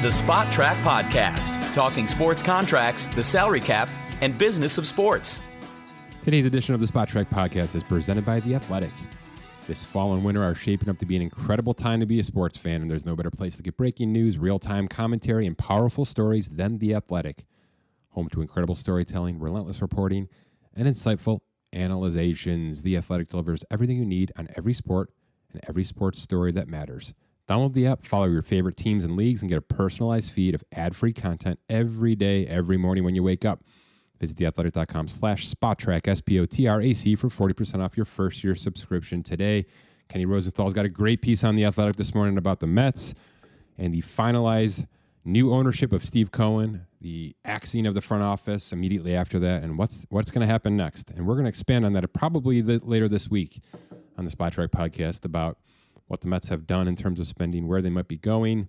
The Spotrac Podcast, talking sports contracts, the salary cap, and business of sports. Today's edition of the Spotrac Podcast is presented by The Athletic. This fall and winter are shaping up to be an incredible time to be a sports fan, and there's no better place to get breaking news, real time commentary, and powerful stories than The Athletic. Home to incredible storytelling, relentless reporting, and insightful analyzations. The Athletic delivers everything you need on every sport and every sports story that matters. Download the app, follow your favorite teams and leagues, and get a personalized feed of ad-free content every day, every morning when you wake up. Visit theathletic.com slash spotrac, S-P-O-T-R-A-C, for 40% off your first year subscription today. Kenny Rosenthal's got a great piece on The Athletic this morning about the Mets and the finalized new ownership of Steve Cohen, the axing of the front office immediately after that, and what's what's going to happen next. And we're going to expand on that probably later this week on the Spotrac podcast about – what the Mets have done in terms of spending, where they might be going,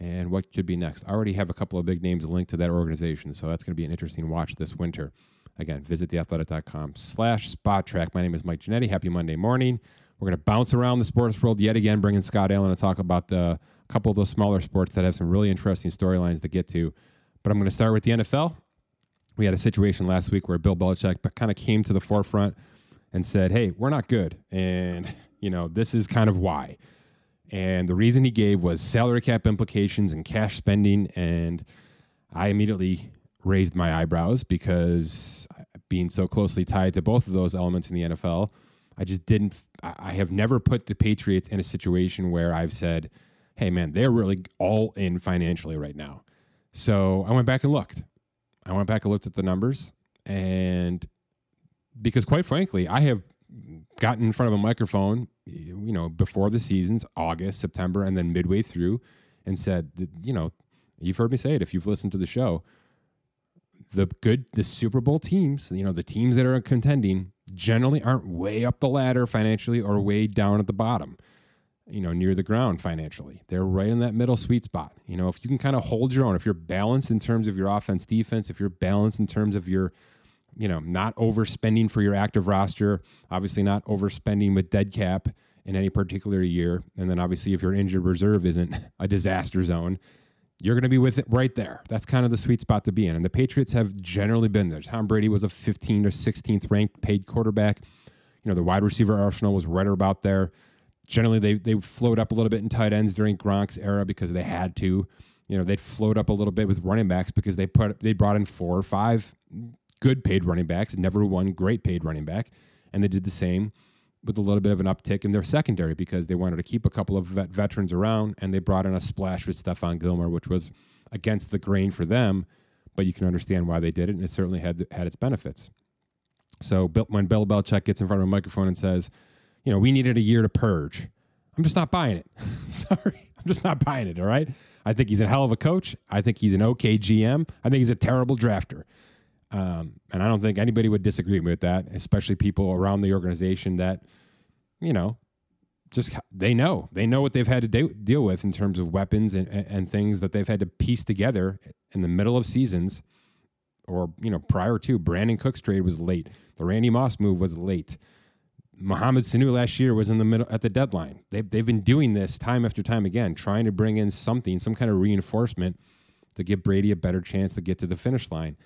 and what could be next. I already have a couple of big names linked to that organization, so that's going to be an interesting watch this winter. Again, visit theathletic.com slash spotrac. My name is Mike Ginnitti. Happy Monday morning. We're going to bounce around the sports world yet again, bringing Scott Allen to talk about the a couple of those smaller sports that have some really interesting storylines to get to. But I'm going to start with the NFL. We had a situation last week where Bill Belichick kind of came to the forefront and said, "Hey, we're not good," and you know, this is kind of why. And the reason he gave was salary cap implications and cash spending. And I immediately raised my eyebrows because being so closely tied to both of those elements in the NFL, I just didn't, I have never put the Patriots in a situation where I've said, hey, man, they're really all in financially right now. So I went back and looked. I went back and looked at the numbers. And because quite frankly, I have gotten in front of a microphone, you know, before the seasons, August, September, and then midway through, and said, you know, you've heard me say it if you've listened to the show. The good, the Super Bowl teams, you know, the teams that are contending generally aren't way up the ladder financially or way down at the bottom, you know, near the ground financially. They're right in that middle sweet spot. You know, if you can kind of hold your own, if you're balanced in terms of your offense, defense, if you're balanced in terms of your you know, not overspending for your active roster, obviously not overspending with dead cap in any particular year. And then obviously if your injured reserve isn't a disaster zone, you're going to be with it right there. That's kind of the sweet spot to be in. And the Patriots have generally been there. Tom Brady was a 15th or 16th ranked paid quarterback. You know, the wide receiver arsenal was right about there. Generally, they they float up a little bit in tight ends during Gronk's era because they had to. You know, they'd float up a little bit with running backs because they put they brought in four or five good paid running backs, never one great paid running back. And they did the same with a little bit of an uptick in their secondary because they wanted to keep a couple of vet- veterans around and they brought in a splash with Stephon Gilmore, which was against the grain for them, but you can understand why they did it and it certainly had had its benefits. So when Bill Belichick gets in front of a microphone and says, you know, we needed a year to purge, I'm just not buying it. Sorry, I'm just not buying it. All right. I think he's a hell of a coach. I think he's an okay GM. I think he's a terrible drafter. Um, and I don't think anybody would disagree with that, especially people around the organization that, you know, just they know they know what they've had to de- deal with in terms of weapons and, and things that they've had to piece together in the middle of seasons, or you know prior to Brandin Cooks trade was late. The Randy Moss move was late. Mohamed Sanu last year was in the middle at the deadline. They've, they've been doing this time after time again, trying to bring in something, some kind of reinforcement to give Brady a better chance to get to the finish line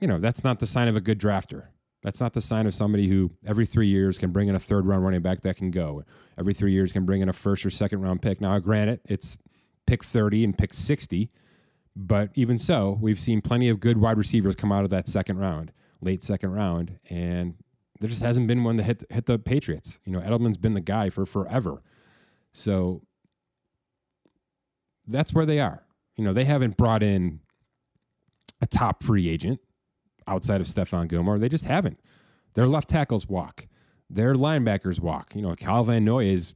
you know, that's not the sign of a good drafter. That's not the sign of somebody who every three years can bring in a third round running back that can go. Every three years can bring in a first or second round pick. Now, granted, it's pick 30 and pick 60, but even so, we've seen plenty of good wide receivers come out of that second round, late second round, and there just hasn't been one that hit, hit the Patriots. You know, Edelman's been the guy for forever. So that's where they are. You know, they haven't brought in a top free agent outside of Stephon Gilmore. They just haven't. Their left tackles walk. Their linebackers walk. You know, Van Noy is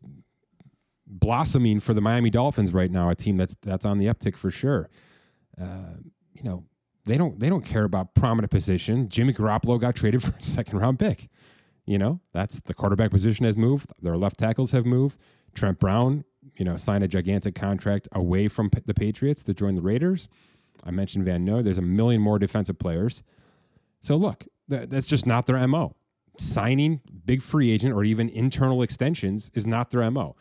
blossoming for the Miami Dolphins right now, a team that's that's on the uptick for sure. Uh, you know, they don't they don't care about prominent position. Jimmy Garoppolo got traded for a second round pick. You know, that's the quarterback position has moved. Their left tackles have moved. Trent Brown, you know, signed a gigantic contract away from the Patriots to join the Raiders. I mentioned Van Noy. There's a million more defensive players. So look, that's just not their MO. Signing big free agent or even internal extensions is not their MO.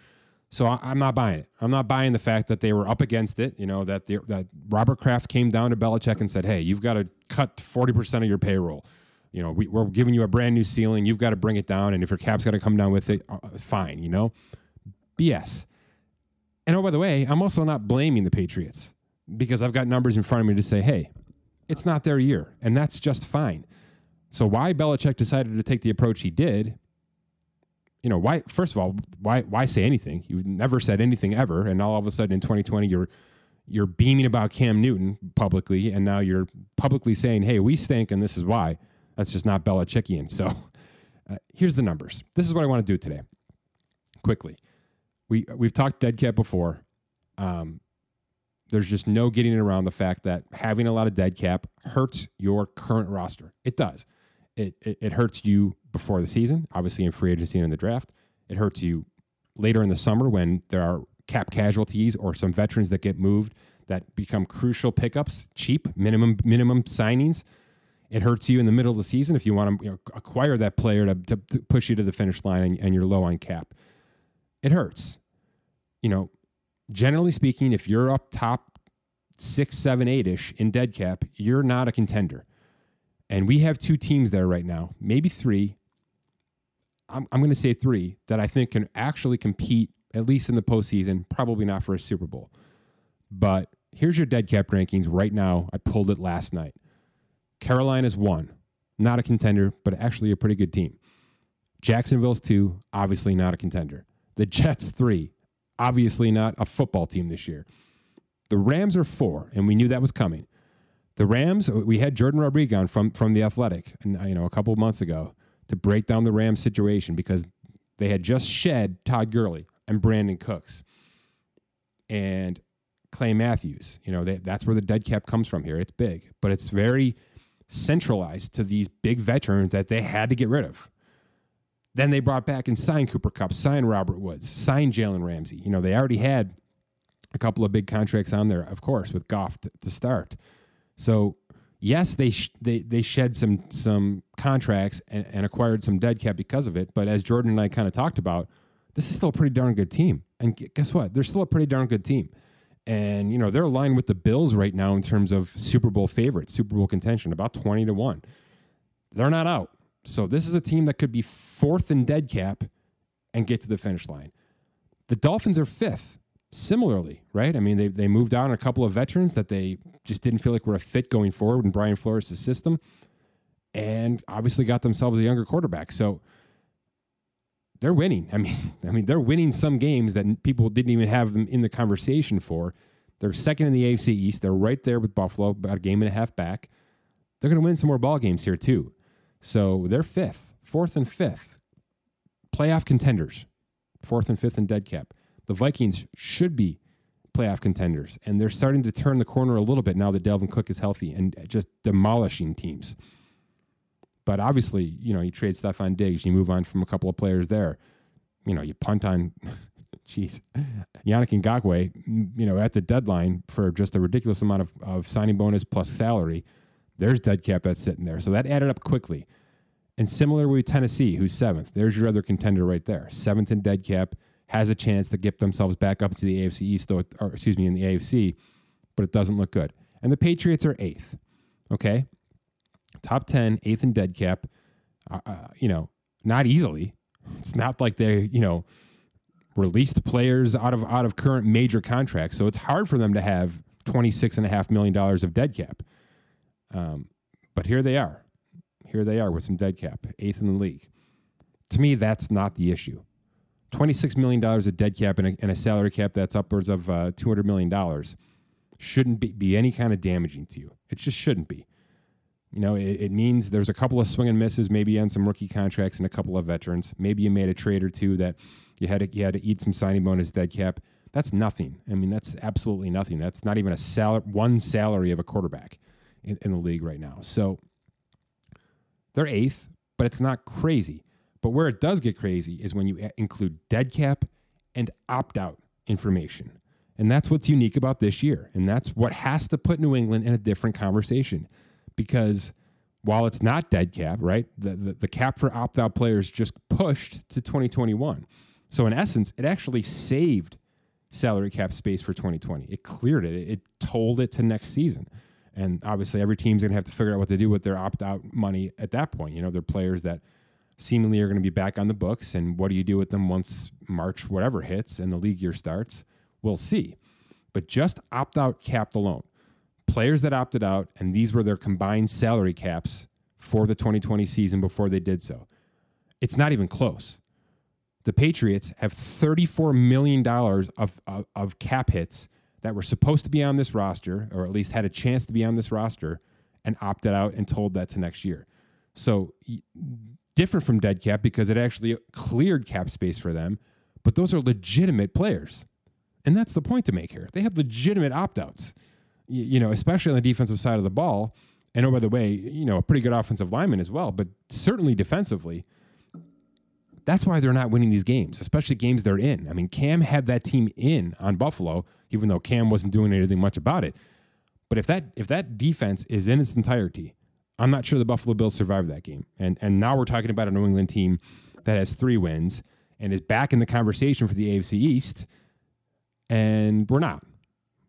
So I, am not buying it. I'm not buying the fact that they were up against it. You know that the, that Robert Kraft came down to Belichick and said, "Hey, you've got to cut 40 percent of your payroll. You know, we, are giving you a brand new ceiling. You've got to bring it down, and if your cap's got to come down with it, uh, fine. You know, BS. And oh, by the way, I'm also not blaming the Patriots because I've got numbers in front of me to say, hey, it's not their year, and that's just fine. So why Belichick decided to take the approach he did you know, why? First of all, why why say anything? You've never said anything ever, and all of a sudden in 2020 you're you're beaming about Cam Newton publicly, and now you're publicly saying, "Hey, we stink, and this is why." That's just not Belichickian. So, uh, here's the numbers. This is what I want to do today. Quickly, we we've talked dead cap before. Um, there's just no getting around the fact that having a lot of dead cap hurts your current roster. It does. It, it, it hurts you before the season, obviously in free agency and in the draft. It hurts you later in the summer when there are cap casualties or some veterans that get moved that become crucial pickups, cheap minimum minimum signings. It hurts you in the middle of the season if you want to you know, acquire that player to, to, to, push you to the finish line and, and you're low on cap. It hurts. You know, generally speaking, if you're up top six, seven, eight ish in dead cap, you're not a contender. And we have two teams there right now, maybe three. I'm, I'm going to say three that I think can actually compete, at least in the postseason, probably not for a Super Bowl. But here's your dead cap rankings right now. I pulled it last night. Carolina's one, not a contender, but actually a pretty good team. Jacksonville's two, obviously not a contender. The Jets, three, obviously not a football team this year. The Rams are four, and we knew that was coming. The Rams, we had Jourdan Rodrigue on from from the Athletic, you know a couple of months ago to break down the Rams situation because they had just shed Todd Gurley and Brandin Cooks and Clay Matthews. You know they, that's where the dead cap comes from here. It's big, but it's very centralized to these big veterans that they had to get rid of. Then they brought back and signed Cooper Kupp, signed Robert Woods, signed Jalen Ramsey. You know they already had a couple of big contracts on there, of course, with Goff to, to start. So yes, they sh- they they shed some some contracts and, and, acquired some dead cap because of it. But as Jordan and I kind of talked about, this is still a pretty darn good team. And guess what? They're still a pretty darn good team. And you know they're aligned with the Bills right now in terms of Super Bowl favorites, Super Bowl contention, about twenty to one. They're not out. So this is a team that could be fourth in dead cap and get to the finish line. The Dolphins are fifth similarly, right? I mean, they, they moved on a couple of veterans that they just didn't feel like were a fit going forward in Brian Flores' system, and obviously got themselves a younger quarterback. So they're winning. I mean, I mean, they're winning some games that people didn't even have them in the conversation for. They're second in the AFC East. They're right there with Buffalo, about a game and a half back. They're going to win some more ball games here too. So they're fifth, fourth, and fifth playoff contenders, fourth and fifth in dead cap the Vikings should be playoff contenders, and they're starting to turn the corner a little bit now that Dalvin Cook is healthy and just demolishing teams. But obviously, you know, you trade Stefon Diggs, you move on from a couple of players there. You know, you punt on, jeez, Yannick Ngakoue, you know, at the deadline for just a ridiculous amount of, of signing bonus plus salary. There's dead cap that's sitting there. So that added up quickly. And similar with Tennessee, who's seventh. There's your other contender right there. Seventh in dead cap has a chance to get themselves back up to the AFC East, or, or excuse me, in the AFC, but it doesn't look good. And the Patriots are eighth. Okay, top 10, eighth in dead cap. Uh, uh, you know, not easily. It's not like they, you know, released players out of out of current major contracts, so it's hard for them to have twenty six and a half million dollars of dead cap. Um, but here they are. Here they are with some dead cap, eighth in the league. To me, that's not the issue. $26 million of dead cap and a, and a salary cap that's upwards of uh, $200 million shouldn't be, be any kind of damaging to you. It just shouldn't be. You know, it, it, means there's a couple of swing and misses, maybe on some rookie contracts and a couple of veterans. Maybe you made a trade or two that you had to, you had to eat some signing bonus dead cap. That's nothing. I mean, that's absolutely nothing. That's not even a sal- one salary of a quarterback in, in the league right now. So they're eighth, but it's not crazy. But where it does get crazy is when you include dead cap and opt out information. And that's what's unique about this year. And that's what has to put New England in a different conversation. Because while it's not dead cap, right? The, the, the cap for opt out players just pushed to 2021. So in essence, it actually saved salary cap space for 2020. It cleared it. It told it to next season. And obviously, every team's going to have to figure out what to do with their opt out money at that point. You know, they're players that seemingly are going to be back on the books. And what do you do with them once March, whatever hits and the league year starts? We'll see. But just opt out capped alone. Players that opted out, and these were their combined salary caps for the 2020 season before they did so. It's not even close. The Patriots have $34 million of, of, of cap hits that were supposed to be on this roster, or at least had a chance to be on this roster, and opted out and told that to next year. So different from dead cap because it actually cleared cap space for them, but those are legitimate players. And that's the point to make here. They have legitimate opt outs, you, you know, especially on the defensive side of the ball. And oh, by the way, you know, a pretty good offensive lineman as well, but certainly defensively. That's why they're not winning these games, especially games they're in. I mean, Cam had that team in on Buffalo, even though Cam wasn't doing anything much about it. But if that if that defense is in its entirety, I'm not sure the Buffalo Bills survived that game. And and now we're talking about a New England team that has three wins and is back in the conversation for the AFC East. And we're not.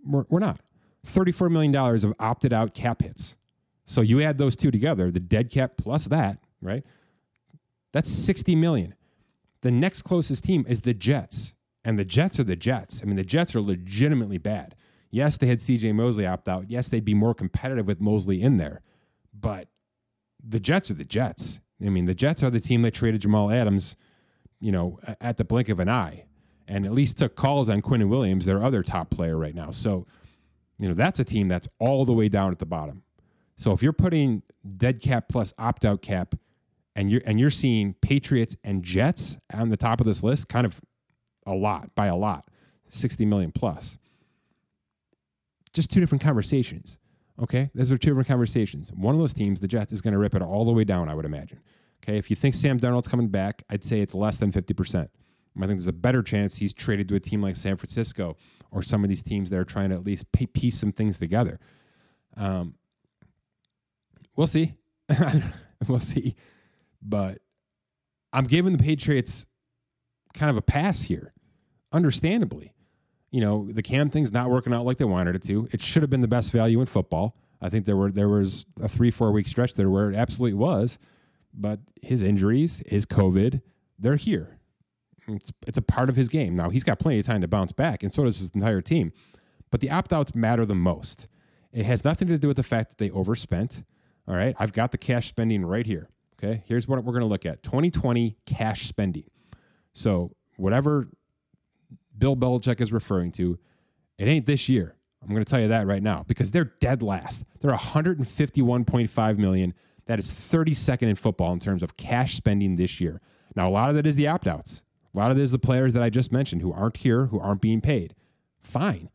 We're, we're not. $34 million of opted out cap hits. So you add those two together, the dead cap plus that, right? That's 60 million. The next closest team is the Jets. And the Jets are the Jets. I mean, the Jets are legitimately bad. Yes, they had CJ Mosley opt out. Yes, they'd be more competitive with Mosley in there. But the Jets are the Jets. I mean, the Jets are the team that traded Jamal Adams, you know, at the blink of an eye and at least took calls on Quinnen Williams, their other top player right now. So, you know, that's a team that's all the way down at the bottom. So if you're putting dead cap plus opt out cap and you're and you're seeing Patriots and Jets on the top of this list, kind of a lot by a lot, 60 million plus. Just two different conversations. Okay, those are two different conversations. One of those teams, the Jets, is going to rip it all the way down. I would imagine. Okay, if you think Sam Darnold's coming back, I'd say it's less than 50 percent. I think there's a better chance he's traded to a team like San Francisco or some of these teams that are trying to at least piece some things together. Um, we'll see. we'll see. But I'm giving the Patriots kind of a pass here, understandably. You know, the Cam thing's not working out like they wanted it to. It should have been the best value in football. I think there were there was a three four week stretch there where it absolutely was, but his injuries, his COVID, they're here. It's it's a part of his game. Now he's got plenty of time to bounce back, and so does his entire team. But the opt outs matter the most. It has nothing to do with the fact that they overspent. All right, I've got the cash spending right here. Okay, here's what we're going to look at 2020 cash spending. So, whatever Bill Belichick is referring to, it ain't this year. I'm going to tell you that right now because they're dead last. They're 151.5 million. That is 32nd in football in terms of cash spending this year. Now, a lot of that is the opt outs. A lot of it is the players that I just mentioned who aren't here, who aren't being paid. Fine.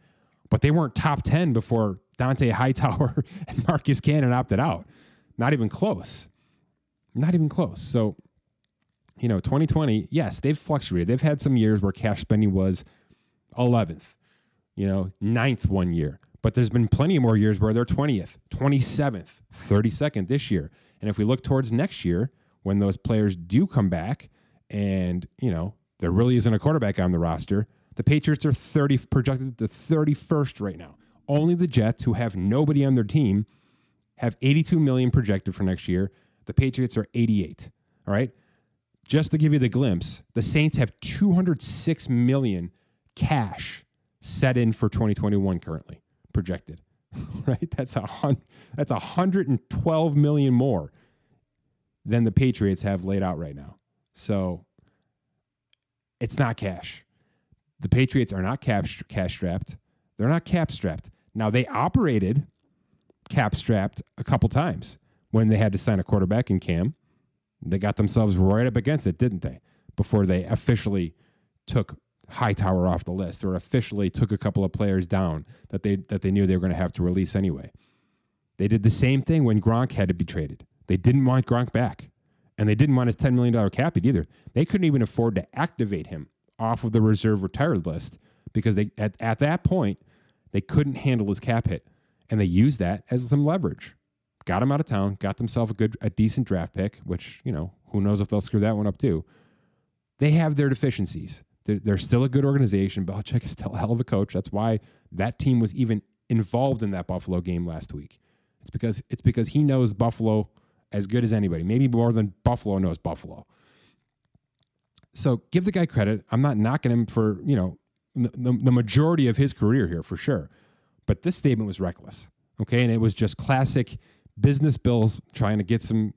But they weren't top 10 before Dont'a Hightower and Marcus Cannon opted out. Not even close. Not even close. So, you know, 2020, yes, they've fluctuated. They've had some years where cash spending was 11th, you know, ninth one year. But there's been plenty more years where they're 20th, 27th, 32nd this year. And if we look towards next year, when those players do come back and, you know, there really isn't a quarterback on the roster, the Patriots are 30 projected to 31st right now. Only the Jets, who have nobody on their team, have 82 million projected for next year. The Patriots are 88. All right. Just to give you the glimpse, the Saints have 206 million cash set in for 2021 currently projected. right? That's a hun- that's 112 million more than the Patriots have laid out right now. So it's not cash. The Patriots are not cap cash strapped. They're not cap strapped. Now they operated cap strapped a couple times when they had to sign a quarterback in Cam. They got themselves right up against it, didn't they? Before they officially took Hightower off the list or officially took a couple of players down that they that they knew they were going to have to release anyway. They did the same thing when Gronk had to be traded. They didn't want Gronk back. And they didn't want his $10 million cap hit either. They couldn't even afford to activate him off of the reserve retired list because they at, at that point they couldn't handle his cap hit. And they used that as some leverage. Got him out of town, got themselves a good a decent draft pick, which, you know, who knows if they'll screw that one up too. They have their deficiencies. They're, they're still a good organization. Belichick is still a hell of a coach. That's why that team was even involved in that Buffalo game last week. It's because it's because he knows Buffalo as good as anybody, maybe more than Buffalo knows Buffalo. So give the guy credit. I'm not knocking him for, you know, the, the majority of his career here for sure. But this statement was reckless. Okay. And it was just classic business bills trying to get some,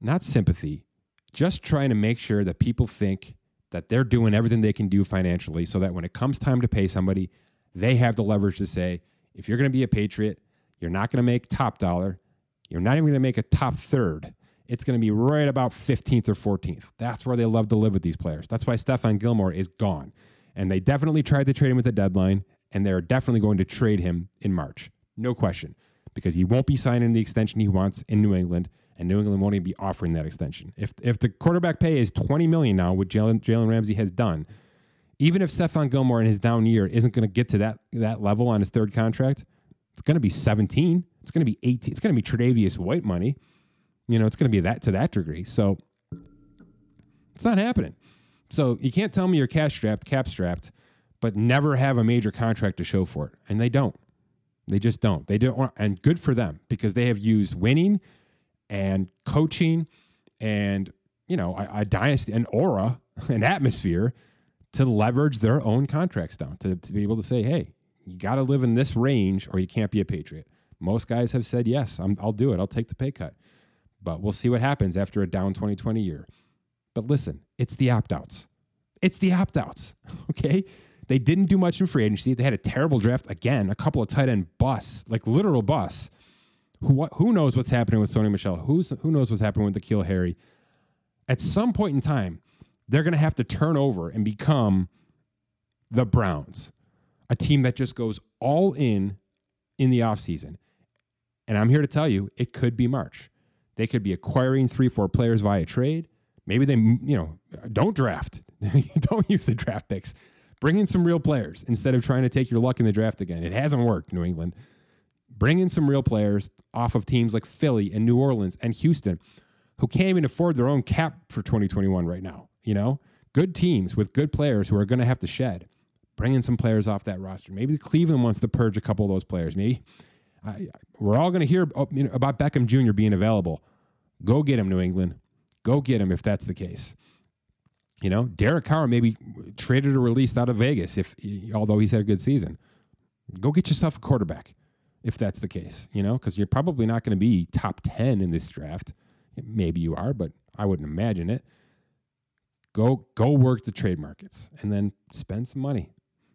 not sympathy, just trying to make sure that people think that they're doing everything they can do financially so that when it comes time to pay somebody, they have the leverage to say, if you're going to be a Patriot, you're not going to make top dollar. You're not even going to make a top third. It's going to be right about 15th or 14th. That's where they love to live with these players. That's why Stephon Gilmore is gone. And they definitely tried to trade him at the deadline, and they're definitely going to trade him in March. No question. Because he won't be signing the extension he wants in New England, and New England won't even be offering that extension. If if the quarterback pay is 20 million now, what Jalen, Jalen Ramsey has done, even if Stephon Gilmore in his down year isn't going to get to that that level on his third contract, it's going to be 17. It's going to be 18. It's going to be Tre'Davious White money. You know, it's going to be that to that degree. So it's not happening. So you can't tell me you're cash strapped, cap strapped, but never have a major contract to show for it. And they don't. They just don't. They don't and good for them because they have used winning and coaching and, you know, a, a dynasty, an aura, an atmosphere to leverage their own contracts down, to, to be able to say, hey, you got to live in this range or you can't be a Patriot. Most guys have said, yes, i will do it. I'll take the pay cut. But we'll see what happens after a down 2020 year. But listen, it's the opt outs. It's the opt outs. Okay. They didn't do much in free agency. They had a terrible draft again, a couple of tight end busts, like literal busts. Who, who knows what's happening with Sony Michel? Who's, who knows what's happening with N'Keal Harry? At some point in time, they're going to have to turn over and become the Browns, a team that just goes all in in the offseason. And I'm here to tell you, it could be March. They could be acquiring three, four players via trade. Maybe they, you know, don't draft. don't use the draft picks. Bring in some real players instead of trying to take your luck in the draft again. It hasn't worked, New England. Bring in some real players off of teams like Philly and New Orleans and Houston who can't even afford their own cap for 2021 right now. You know, good teams with good players who are going to have to shed. Bring in some players off that roster. Maybe Cleveland wants to purge a couple of those players. Maybe I, we're all going to hear oh, about Beckham Jr. being available. Go get him, New England. Go get him if that's the case. You know, Derek Carr maybe traded or released out of Vegas if although he's had a good season. Go get yourself a quarterback if that's the case, you know, because you're probably not going to be top 10 in this draft. Maybe you are, but I wouldn't imagine it. Go go work the trade markets and then spend some money,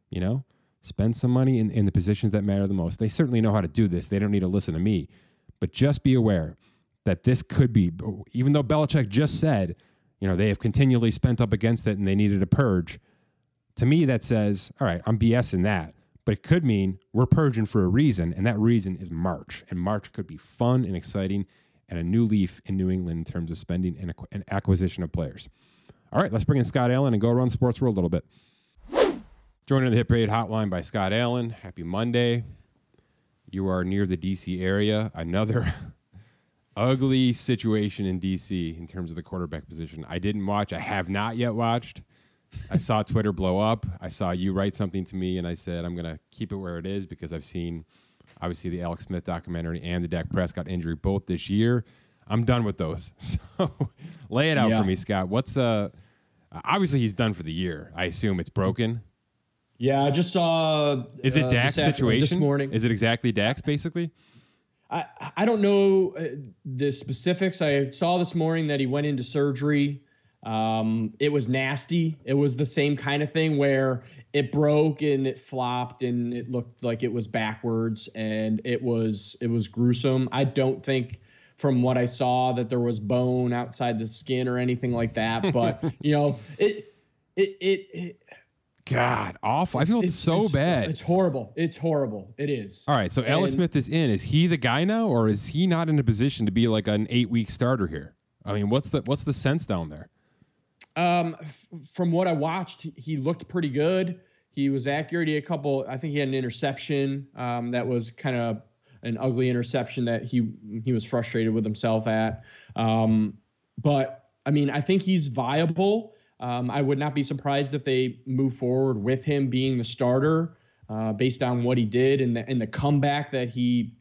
you know? Spend some money in, in the positions that matter the most. They certainly know how to do this. They don't need to listen to me. But just be aware that this could be, even though Belichick just said, you know, they have continually spent up against it and they needed a purge. To me, that says, all right, I'm BSing that. But it could mean we're purging for a reason, and that reason is March. And March could be fun and exciting and a new leaf in New England in terms of spending and, and acquisition of players. All right, let's bring in Scott Allen and go around sports world a little bit. Joining the Hit Parade Hotline by Scott Allen. Happy Monday. You are near the DC area. Another ugly situation in DC in terms of the quarterback position. I didn't watch. I have not yet watched. I saw Twitter blow up. I saw you write something to me, and I said I'm going to keep it where it is because I've seen obviously the Alex Smith documentary and the Dak Prescott injury both this year. I'm done with those. So lay it out yeah. for me, Scott. What's uh obviously he's done for the year. I assume it's broken. Yeah, I just saw. Is it uh, Dak's situation? This morning. Is it exactly Dak's basically? I I don't know uh, the specifics. I saw this morning that he went into surgery. Um, it was nasty. It was the same kind of thing where it broke and it flopped and it looked like it was backwards and it was it was gruesome. I don't think from what I saw that there was bone outside the skin or anything like that, but you know it it it, it God, awful. I feel it's, so it's, bad. It's horrible. It's horrible. It is. All right. So Alex Smith is in. Is he the guy now, or is he not in a position to be like an eight week starter here? I mean, what's the what's the sense down there? Um, f- from what I watched, he looked pretty good. He was accurate. He had a couple. I think he had an interception um, that was kind of an ugly interception that he he was frustrated with himself at. Um, but I mean, I think he's viable. Um, I would not be surprised if they move forward with him being the starter, uh, based on what he did and the and the comeback that he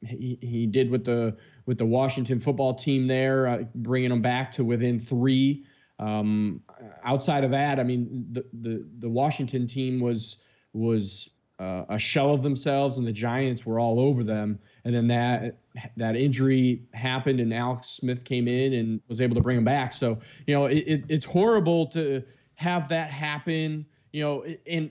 he, he did with the with the Washington football team there, uh, bringing them back to within three. Um, outside of that, I mean, the, the the Washington team was was uh, a shell of themselves, and the Giants were all over them. And then that that injury happened, and Alex Smith came in and was able to bring him back. So you know, it, it, it's horrible to have that happen. You know, and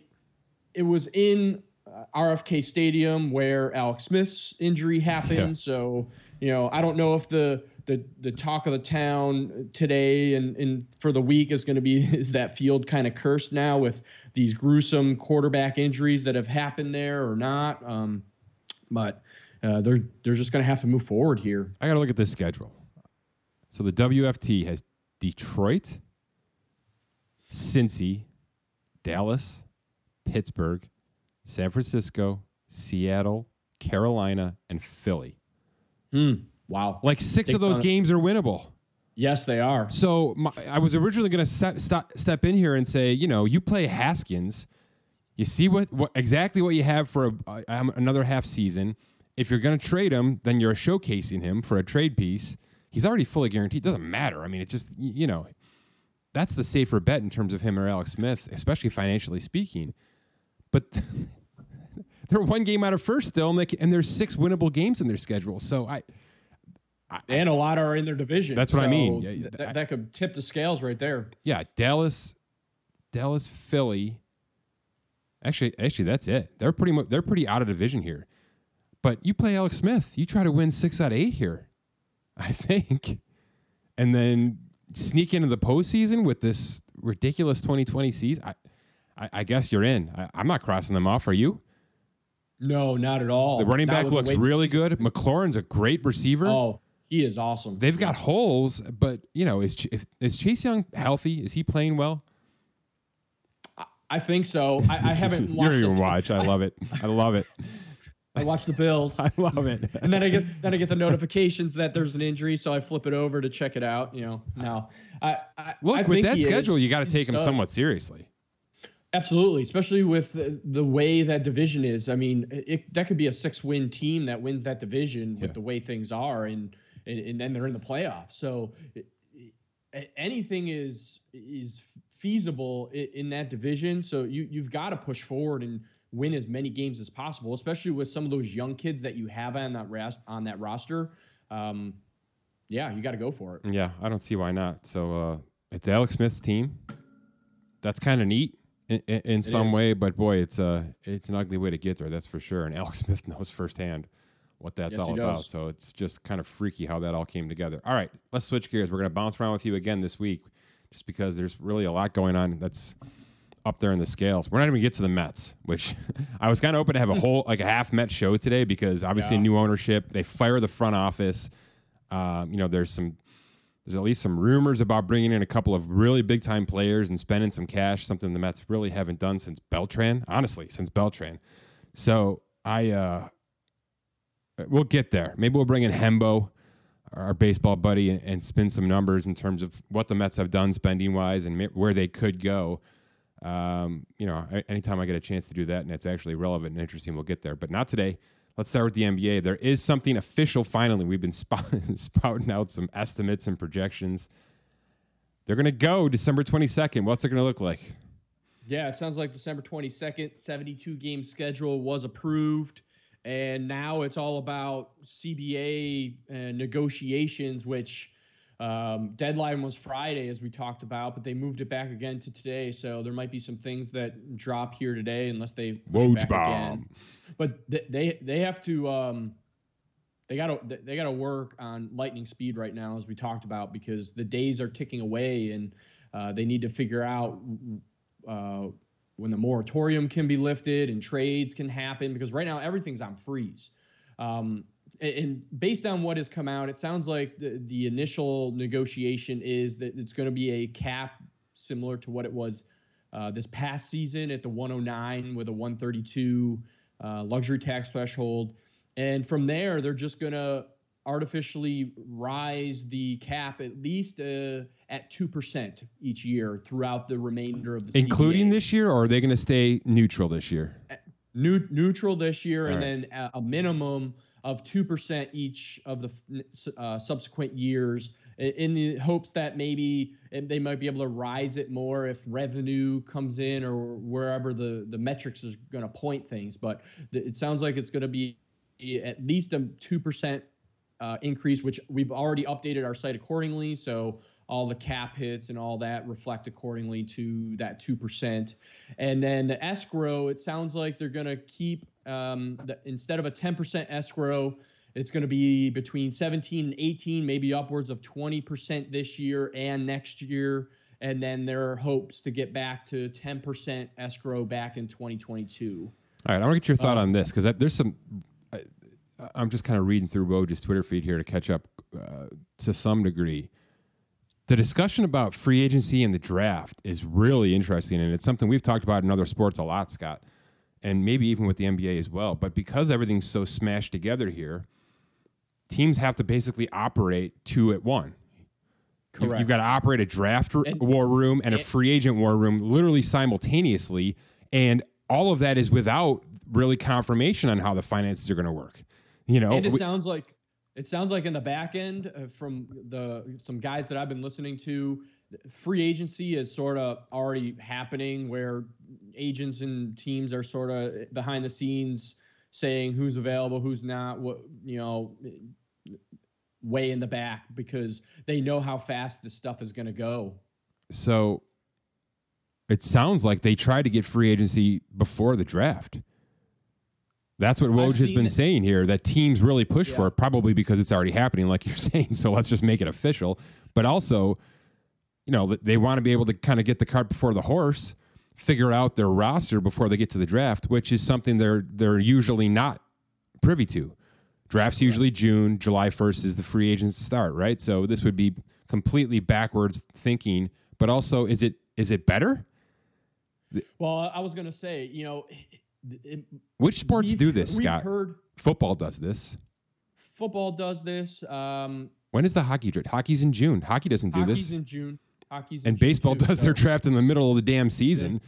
it was in uh, RFK Stadium where Alex Smith's injury happened. Yeah. So, you know, I don't know if the the the talk of the town today and, and for the week is going to be is that field kind of cursed now with these gruesome quarterback injuries that have happened there or not. Um, but uh, they're they're just going to have to move forward here. I got to look at this schedule. So the WFT has Detroit, Cincy, Dallas, Pittsburgh, San Francisco, Seattle, Carolina, and Philly. Hmm. Wow. Like six Big of those games are winnable. Yes, they are. So my, I was originally going to step, step in here and say, you know, you play Haskins, you see what, what exactly what you have for a, uh, another half season. If you're going to trade him, then you're showcasing him for a trade piece. He's already fully guaranteed. It doesn't matter. I mean, it's just you know, that's the safer bet in terms of him or Alex Smith, especially financially speaking. But they're one game out of first still, and, they, and there's six winnable games in their schedule. So I, I and a lot are in their division. That's what so I mean. Th- that, that could tip the scales right there. Yeah, Dallas, Dallas, Philly. Actually, actually, that's it. They're pretty much they're pretty out of division here. But you play Alex Smith, you try to win six out of eight here, I think, and then sneak into the postseason with this ridiculous 2020 season. I, I, I guess you're in. I, am not crossing them off. Are you? No, not at all. The running back looks really good. McLaurin's a great receiver. Oh, he is awesome. They've got holes, but you know, is if, is Chase Young healthy? Is he playing well? I think so. I, I haven't watched. you don't even watch. I love it. I love it. I watch the Bills. I love it. and then I get then I get the notifications that there's an injury, so I flip it over to check it out. You know, no. I, I look I with that schedule, is. you got to take him somewhat seriously. Absolutely, especially with the, the, way that division is. I mean, it, that could be a six-win team that wins that division yeah. with the way things are, and, and, and then they're in the playoffs. So it, anything is is feasible in, in that division. So you you've got to push forward and win as many games as possible, especially with some of those young kids that you have on that ras- on that roster. Um, yeah, you got to go for it. Yeah, I don't see why not. So uh, it's Alex Smith's team. That's kind of neat in, in, some is. way, but boy, it's a it's an ugly way to get there. That's for sure. And Alex Smith knows firsthand what that's yes, all about. Does. So it's just kind of freaky how that all came together. All right, let's switch gears. We're going to bounce around with you again this week, just because there's really a lot going on that's up there in the scales. We're not even get to the Mets, which I was kind of open to have a whole like a half Met show today because obviously yeah. new ownership. They fire the front office. Um, you know, there's some there's at least some rumors about bringing in a couple of really big time players and spending some cash, something the Mets really haven't done since Beltran, honestly, since Beltran. So I, uh, we'll get there. Maybe we'll bring in Hembo, our baseball buddy, and, and spin some numbers in terms of what the Mets have done spending wise and where they could go. Um, you know, anytime I get a chance to do that and it's actually relevant and interesting, we'll get there. But not today. Let's start with the NBA. There is something official finally. We've been spouting out some estimates and projections. They're going to go December 22nd. What's it going to look like? Yeah, it sounds like December 22nd, 72 game schedule was approved. And now it's all about CBA and negotiations, which um, deadline was Friday, as we talked about, but they moved it back again to today. So there might be some things that drop here today, unless they back bomb. But th- they they have to um, they got to they got to work on lightning speed right now, as we talked about, because the days are ticking away, and uh, they need to figure out. Uh, when the moratorium can be lifted and trades can happen, because right now everything's on freeze. Um, and based on what has come out, it sounds like the, the initial negotiation is that it's going to be a cap similar to what it was uh, this past season at the 109 with a 132 uh, luxury tax threshold. And from there, they're just going to artificially rise the cap at least uh, at 2% each year throughout the remainder of the season. including CBA. this year or are they going to stay neutral this year New, neutral this year All and right. then a, a minimum of 2% each of the uh, subsequent years in the hopes that maybe they might be able to rise it more if revenue comes in or wherever the, the metrics is going to point things. But th- it sounds like it's going to be at least a 2% uh, increase, which we've already updated our site accordingly. So all the cap hits and all that reflect accordingly to that 2%. And then the escrow, it sounds like they're going to keep, um, the, instead of a 10% escrow, it's going to be between 17 and 18, maybe upwards of 20% this year and next year. And then there are hopes to get back to 10% escrow back in 2022. All right, I want to get your thought Um, on this because there's some. I, I'm just kind of reading through Woj's Twitter feed here to catch up uh, to some degree. The discussion about free agency and the draft is really interesting, and it's something we've talked about in other sports a lot, Scott, and maybe even with the NBA as well. But because everything's so smashed together here, teams have to basically operate two at one. You've- Correct. You've got to operate a draft r- And- war room and a free agent war room literally simultaneously. And all of that is without really confirmation on how the finances are going to work. You know, and it we- sounds like it sounds like in the back end uh, from the some guys that I've been listening to, free agency is sort of already happening where agents and teams are sort of behind the scenes saying who's available, who's not, what you know, way in the back because they know how fast this stuff is going to go. so it sounds like they tried to get free agency before the draft. That's what Woj has been it. saying here. That teams really push for it, probably because it's already happening, like you're saying. So let's just make it official. But also, you know, they want to be able to kind of get the cart before the horse, figure out their roster before they get to the draft, which is something they're they're usually not privy to. Drafts usually June, July 1st is the free agents start, right? So this would be completely backwards thinking, but also is it is it better? Well, I was going to say, you know, it, Which sports do this, Scott? Heard Football does this. football does this. Um, When is the hockey draft? Hockey's in June. Hockey doesn't do hockey's this. in June. Hockey's in and June baseball too, does so- their draft in the middle of the damn season.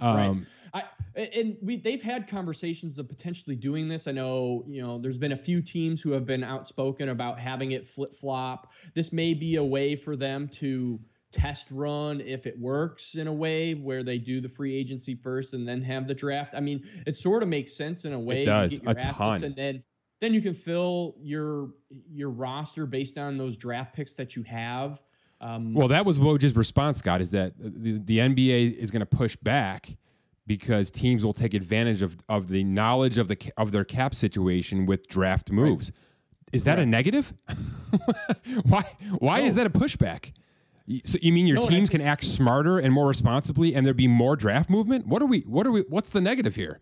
Right. Um, I and we they've had conversations of potentially doing this. I know you know there's been a few teams who have been outspoken about having it flip flop. This may be a way for them to test run if it works in a way where they do the free agency first and then have the draft. I mean, it sort of makes sense in a way. It does, your a ton. and then then you can fill your your roster based on those draft picks that you have. Um, Well, that was Woj's response, Scott, is that the, the NBA is going to push back because teams will take advantage of, of the knowledge of the of their cap situation with draft moves. Is that a negative? why why is that a pushback? So you mean your No, teams can act smarter and more responsibly, and there'd be more draft movement? What are we? What are we? What's the negative here?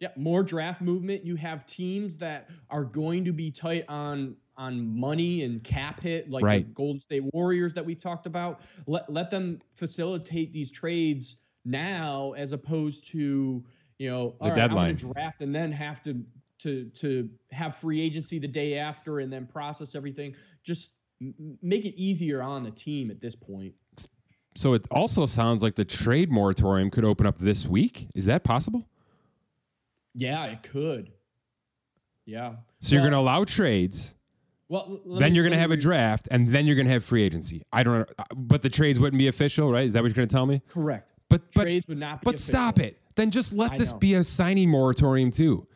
Yeah, more draft movement. You have teams that are going to be tight on on money and cap hit, like Right. the Golden State Warriors that we've talked about. Let let them facilitate these trades now, as opposed to you know all right, deadline. I'm gonna draft and then have to to to have free agency the day after and then process everything. Just m- make it easier on the team at this point. So it also sounds like the trade moratorium could open up this week. Is that possible? Yeah, it could. Yeah. So you're going to allow trades. Well, then me- you're going to have a draft, and then you're going to have free agency. I don't know, uh, but the trades wouldn't be official, right? Is that what you're going to tell me? Correct. But but Trades would not be but stop it. Then just let I this know. be a signing moratorium too.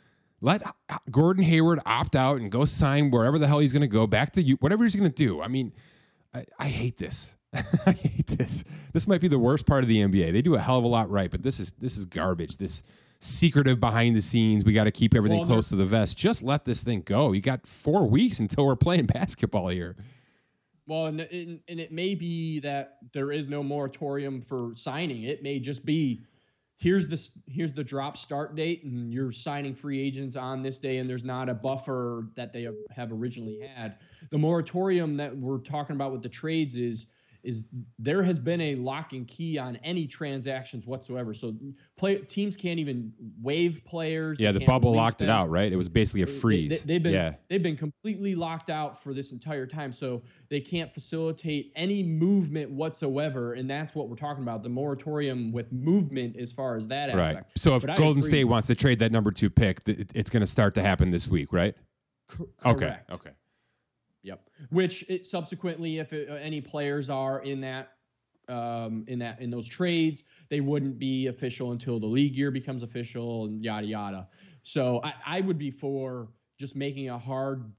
Let Gordon Hayward opt out and go sign wherever the hell he's going to go back to you, whatever he's going to do. I mean, I, I hate this. I hate this. This might be the worst part of the NBA. They do a hell of a lot right, but this is this is garbage. This secretive behind the scenes. We got to keep everything Well, close to the vest. Just let this thing go. You got four weeks until we're playing basketball here. Well, and, and, and it may be that there is no moratorium for signing. It may just be here's the here's the drop start date, and you're signing free agents on this day, and there's not a buffer that they have- have originally had. The moratorium that we're talking about with the trades is is there has been a lock and key on any transactions whatsoever. So play teams can't even waive players. Yeah, the bubble locked them. it out, right? It was basically a freeze. They, have been yeah. they've been completely locked out for this entire time. So they can't facilitate any movement whatsoever, and that's what we're talking about. The moratorium with movement as far as that aspect. Right. So if but Golden State wants to trade that number two pick, it's going to start to happen this week, right? okay. Okay. Yep. Which it subsequently, if it, uh, any players are in that um, in that in those trades, they wouldn't be official until the league year becomes official and yada yada. So I, I would be for just making a hard.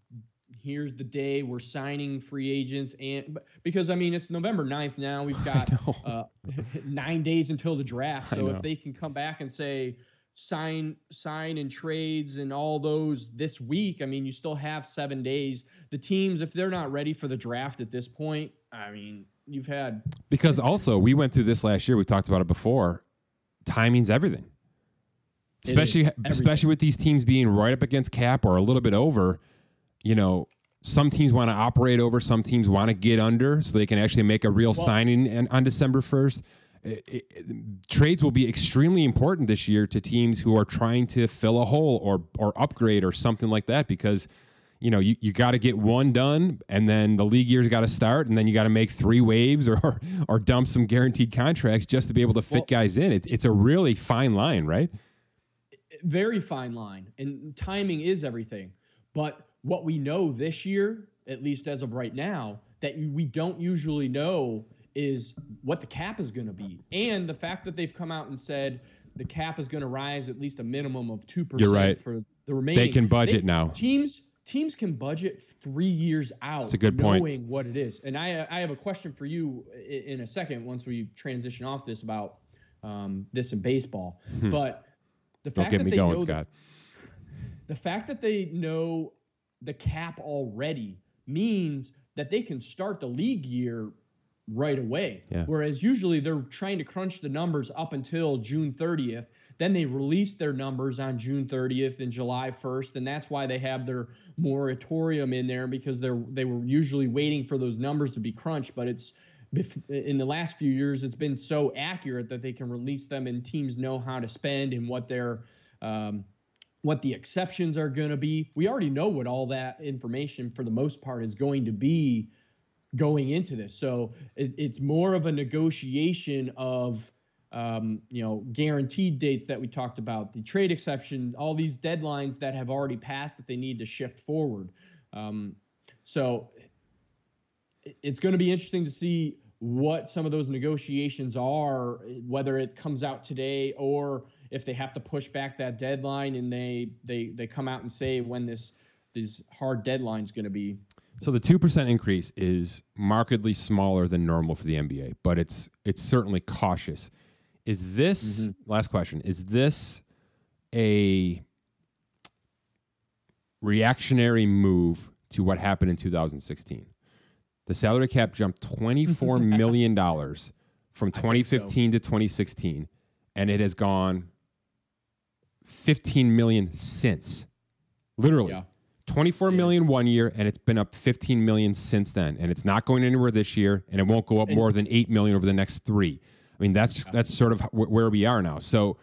Here's the day we're signing free agents, and because I mean it's November 9th now. We've got uh, nine days until the draft. So if they can come back and say sign sign and trades and all those this week. I mean, you still have seven days. The teams, if they're not ready for the draft at this point, I mean, you've had because also we went through this last year. We talked about it before. Timing's everything. Especially everything. especially with these teams being right up against cap or a little bit over, you know, some teams want to operate over, some teams want to get under so they can actually make a real well, signing on December 1st it, it, trades will be extremely important this year to teams who are trying to fill a hole or or upgrade or something like that because you know you, you got to get one done and then the league year's got to start and then you got to make three waves or or dump some guaranteed contracts just to be able to fit well, guys in. It's, it's a really fine line right? Very fine line and timing is everything but what we know this year at least as of right now that we don't usually know is what the cap is going to be, and the fact that they've come out and said the cap is going to rise at least a minimum of two percent right. for the remaining. They can budget they, now. Teams teams can budget three years out. That's a good knowing point. what it is. And I I have a question for you in a second once we transition off this about um, this in baseball. Hmm. But the Don't fact get that me they going, know Scott. The, the fact that they know the cap already means that they can start the league year right away. Yeah. Whereas usually they're trying to crunch the numbers up until June 30th. Then they release their numbers on June 30th and July 1st, and that's why they have their moratorium in there because they're they were usually waiting for those numbers to be crunched. But it's in the last few years, it's been so accurate that they can release them, and teams know how to spend and what their um, what the exceptions are going to be. We already know what all that information, for the most part, is going to be going into this. So it, it's more of a negotiation of um, you know guaranteed dates that we talked about, the trade exception, all these deadlines that have already passed that they need to shift forward. Um, so it's going to be interesting to see what some of those negotiations are, whether it comes out today or if they have to push back that deadline and they they they come out and say when this this hard deadline is going to be. So the two percent increase is markedly smaller than normal for the NBA, but it's it's certainly cautious. Is this mm-hmm. last question? Is this a reactionary move to what happened in 2016? The salary cap jumped 24 million dollars from 2015 so. to 2016, and it has gone 15 million since. Literally. Yeah. 24 million one year and it's been up 15 million since then and it's not going anywhere this year and it won't go up more than 8 million over the next 3 i mean that's just, that's sort of where we are now. So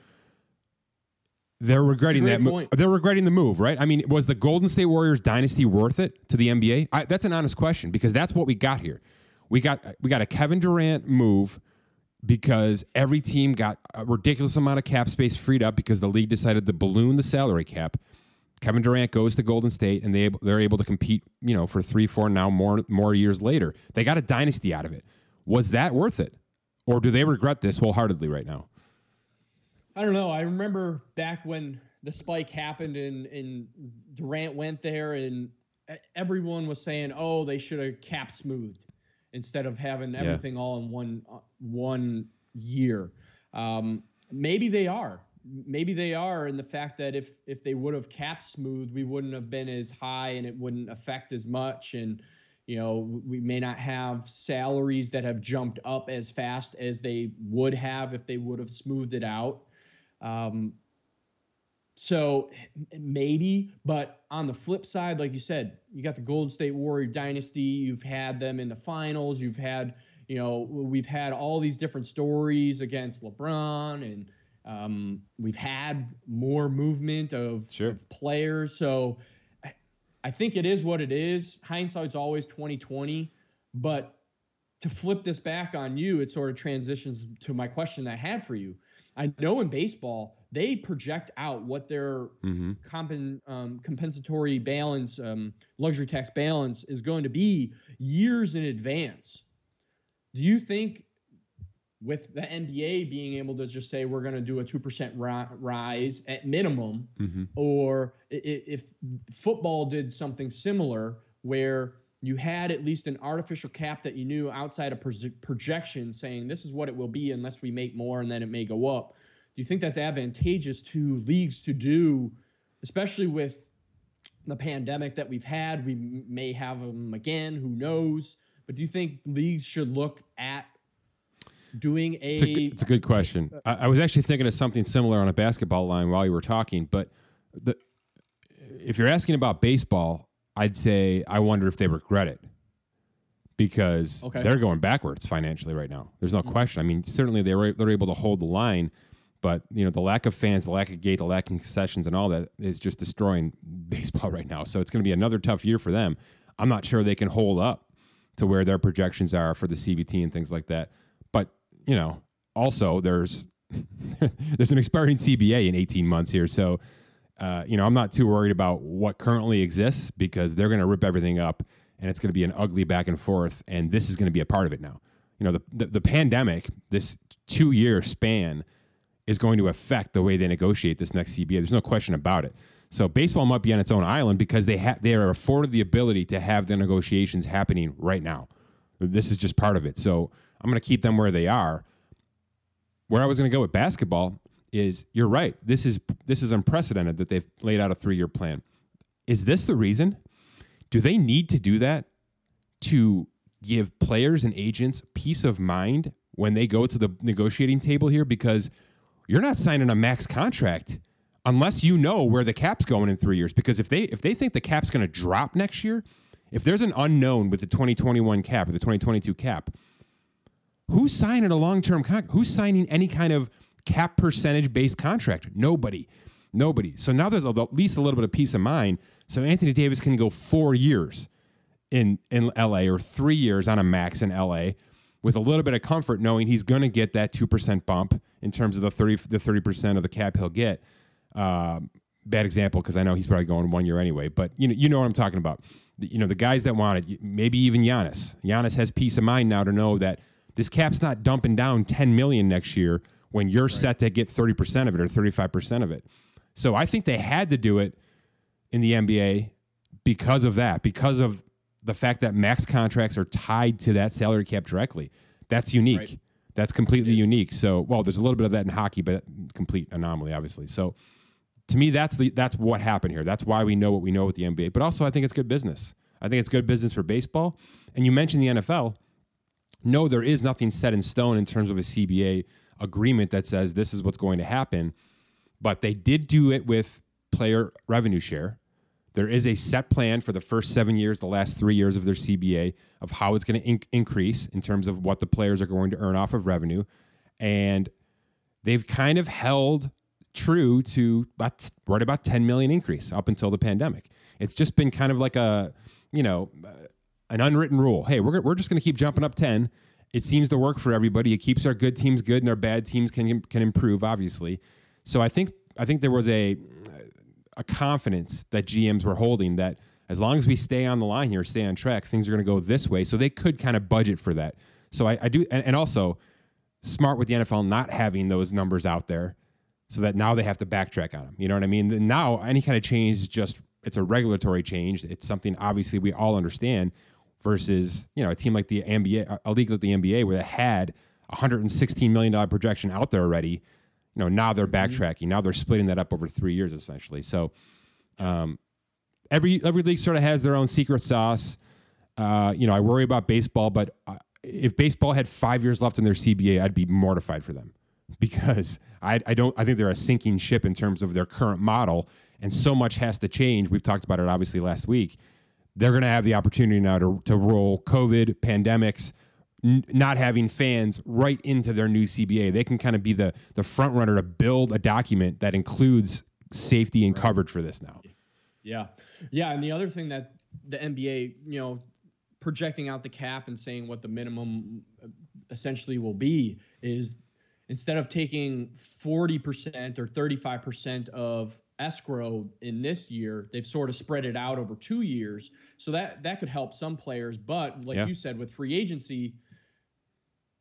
they're regretting that move. they're regretting the move right? I mean was the golden state warriors dynasty worth it to the nba I, that's an honest question because that's what we got here. We got we got a kevin durant move because every team got a ridiculous amount of cap space freed up because the league decided to balloon the salary cap Kevin Durant goes to Golden State, and they they're able to compete, you know, for three, four now more more years later. They got a dynasty out of it. Was that worth it, or do they regret this wholeheartedly right now? I don't know. I remember back when the spike happened and and Durant went there, and everyone was saying, "Oh, they should have cap smoothed instead of having everything yeah. all in one uh, one year." Um, maybe they are maybe they are in the fact that if if they would have capped smooth, we wouldn't have been as high and it wouldn't affect as much. And you know, we may not have salaries that have jumped up as fast as they would have if they would have smoothed it out. Um, so maybe, but on the flip side, like you said, you got the Golden State Warrior dynasty. You've had them in the finals. You've had you know, we've had all these different stories against LeBron, and um, we've had more movement of, sure. of players. So I, I think it is what it is. Hindsight's always 2020, but to flip this back on you, it sort of transitions to my question I had for you. I know in baseball they project out what their mm-hmm. compen, um, compensatory balance, um, luxury tax balance is going to be years in advance. Do you think with the NBA being able to just say we're going to do a 2% rise at minimum, mm-hmm. or if football did something similar where you had at least an artificial cap that you knew outside of projection saying this is what it will be unless we make more and then it may go up. Do you think that's advantageous to leagues to do, especially with the pandemic that we've had? We may have them again, who knows? But do you think leagues should look at doing a. It's a, it's a good question. I, I, was actually thinking of something similar on a basketball line while you were talking, but the, if you're asking about baseball, I'd say I wonder if they regret it because okay. they're going backwards financially right now. There's no mm-hmm. question. I mean, certainly they were they're able to hold the line, but you know the lack of fans, the lack of gate, the lack of concessions, and all that is just destroying baseball right now. So it's going to be another tough year for them. I'm not sure they can hold up to where their projections are for the CBT and things like that. You know, also there's there's an expiring CBA in 18 months here, so uh, you know, I'm not too worried about what currently exists because they're going to rip everything up and it's going to be an ugly back and forth. And this is going to be a part of it now. You know, the, the, the pandemic, this two year span, is going to affect the way they negotiate this next CBA. There's no question about it. So baseball might be on its own island because they have they are afforded the ability to have the negotiations happening right now. This is just part of it. So I'm going to keep them where they are. Where I was going to go with basketball is you're right. This is this is unprecedented that they've laid out a three year plan. Is this the reason? Do they need to do that to give players and agents peace of mind when they go to the negotiating table here? Because you're not signing a max contract unless you know where the cap's going in three years. Because if they if they think the cap's going to drop next year, if there's an unknown with the 2021 cap or the 2022 cap, who's signing a long term contract? Who's signing any kind of cap percentage based contract. Nobody. Nobody. So now there's at least a little bit of peace of mind. So Anthony Davis can go four years in, in LA or three years on a max in LA with a little bit of comfort knowing he's going to get that 2% bump in terms of the 30, the 30% of the cap he'll get. Um, bad example because I know he's probably going one year anyway, but you know, you know what I'm talking about. You know, the guys that want it, maybe even Giannis. Giannis has peace of mind now to know that this cap's not dumping down 10 million next year when you're right. set to get 30% of it or 35% of it. So I think they had to do it in the NBA because of that, because of the fact that max contracts are tied to that salary cap directly. That's unique. Right. That's completely unique. So, well, there's a little bit of that in hockey, but complete anomaly, obviously. So, to me, that's the that's what happened here. That's why we know what we know with the NBA. But also, I think it's good business. I think it's good business for baseball. And you mentioned the NFL. No, there is nothing set in stone in terms of a CBA agreement that says this is what's going to happen. But they did do it with player revenue share. There is a set plan for the first seven years, the last three years of their CBA, of how it's going to inc- increase in terms of what the players are going to earn off of revenue. And they've kind of held true to about, right about 10 million increase up until the pandemic. It's just been kind of like a, you know, an unwritten rule. Hey, we're, we're just going to keep jumping up 10 it seems to work for everybody. It keeps our good teams good and our bad teams can can improve, obviously. So I think I think there was a a confidence that GMs were holding that as long as we stay on the line here, stay on track, things are going to go this way. So they could kind of budget for that. So I, I do, and, and also smart with the NFL not having those numbers out there, so that now they have to backtrack on them. You know what I mean? Now any kind of change is just it's a regulatory change. It's something obviously we all understand versus you know a team like the NBA, a league like the NBA, where they had 116 million dollar projection out there already. You know now they're mm-hmm. backtracking. Now they're splitting that up over three years essentially. So um, every every league sort of has their own secret sauce. Uh, you know I worry about baseball, but uh, if baseball had five years left in their CBA, I'd be mortified for them because I, I don't I think they're a sinking ship in terms of their current model, and so much has to change. We've talked about it obviously last week they're going to have the opportunity now to, to roll COVID, pandemics, n- not having fans right into their new CBA. They can kind of be the the front runner to build a document that includes safety and right. coverage for this now. Yeah, yeah, and the other thing that the NBA, you know, projecting out the cap and saying what the minimum uh, essentially will be is instead of taking 40% or 35% of escrow in this year they've sort of spread it out over two years so that that could help some players but like yeah. you said with free agency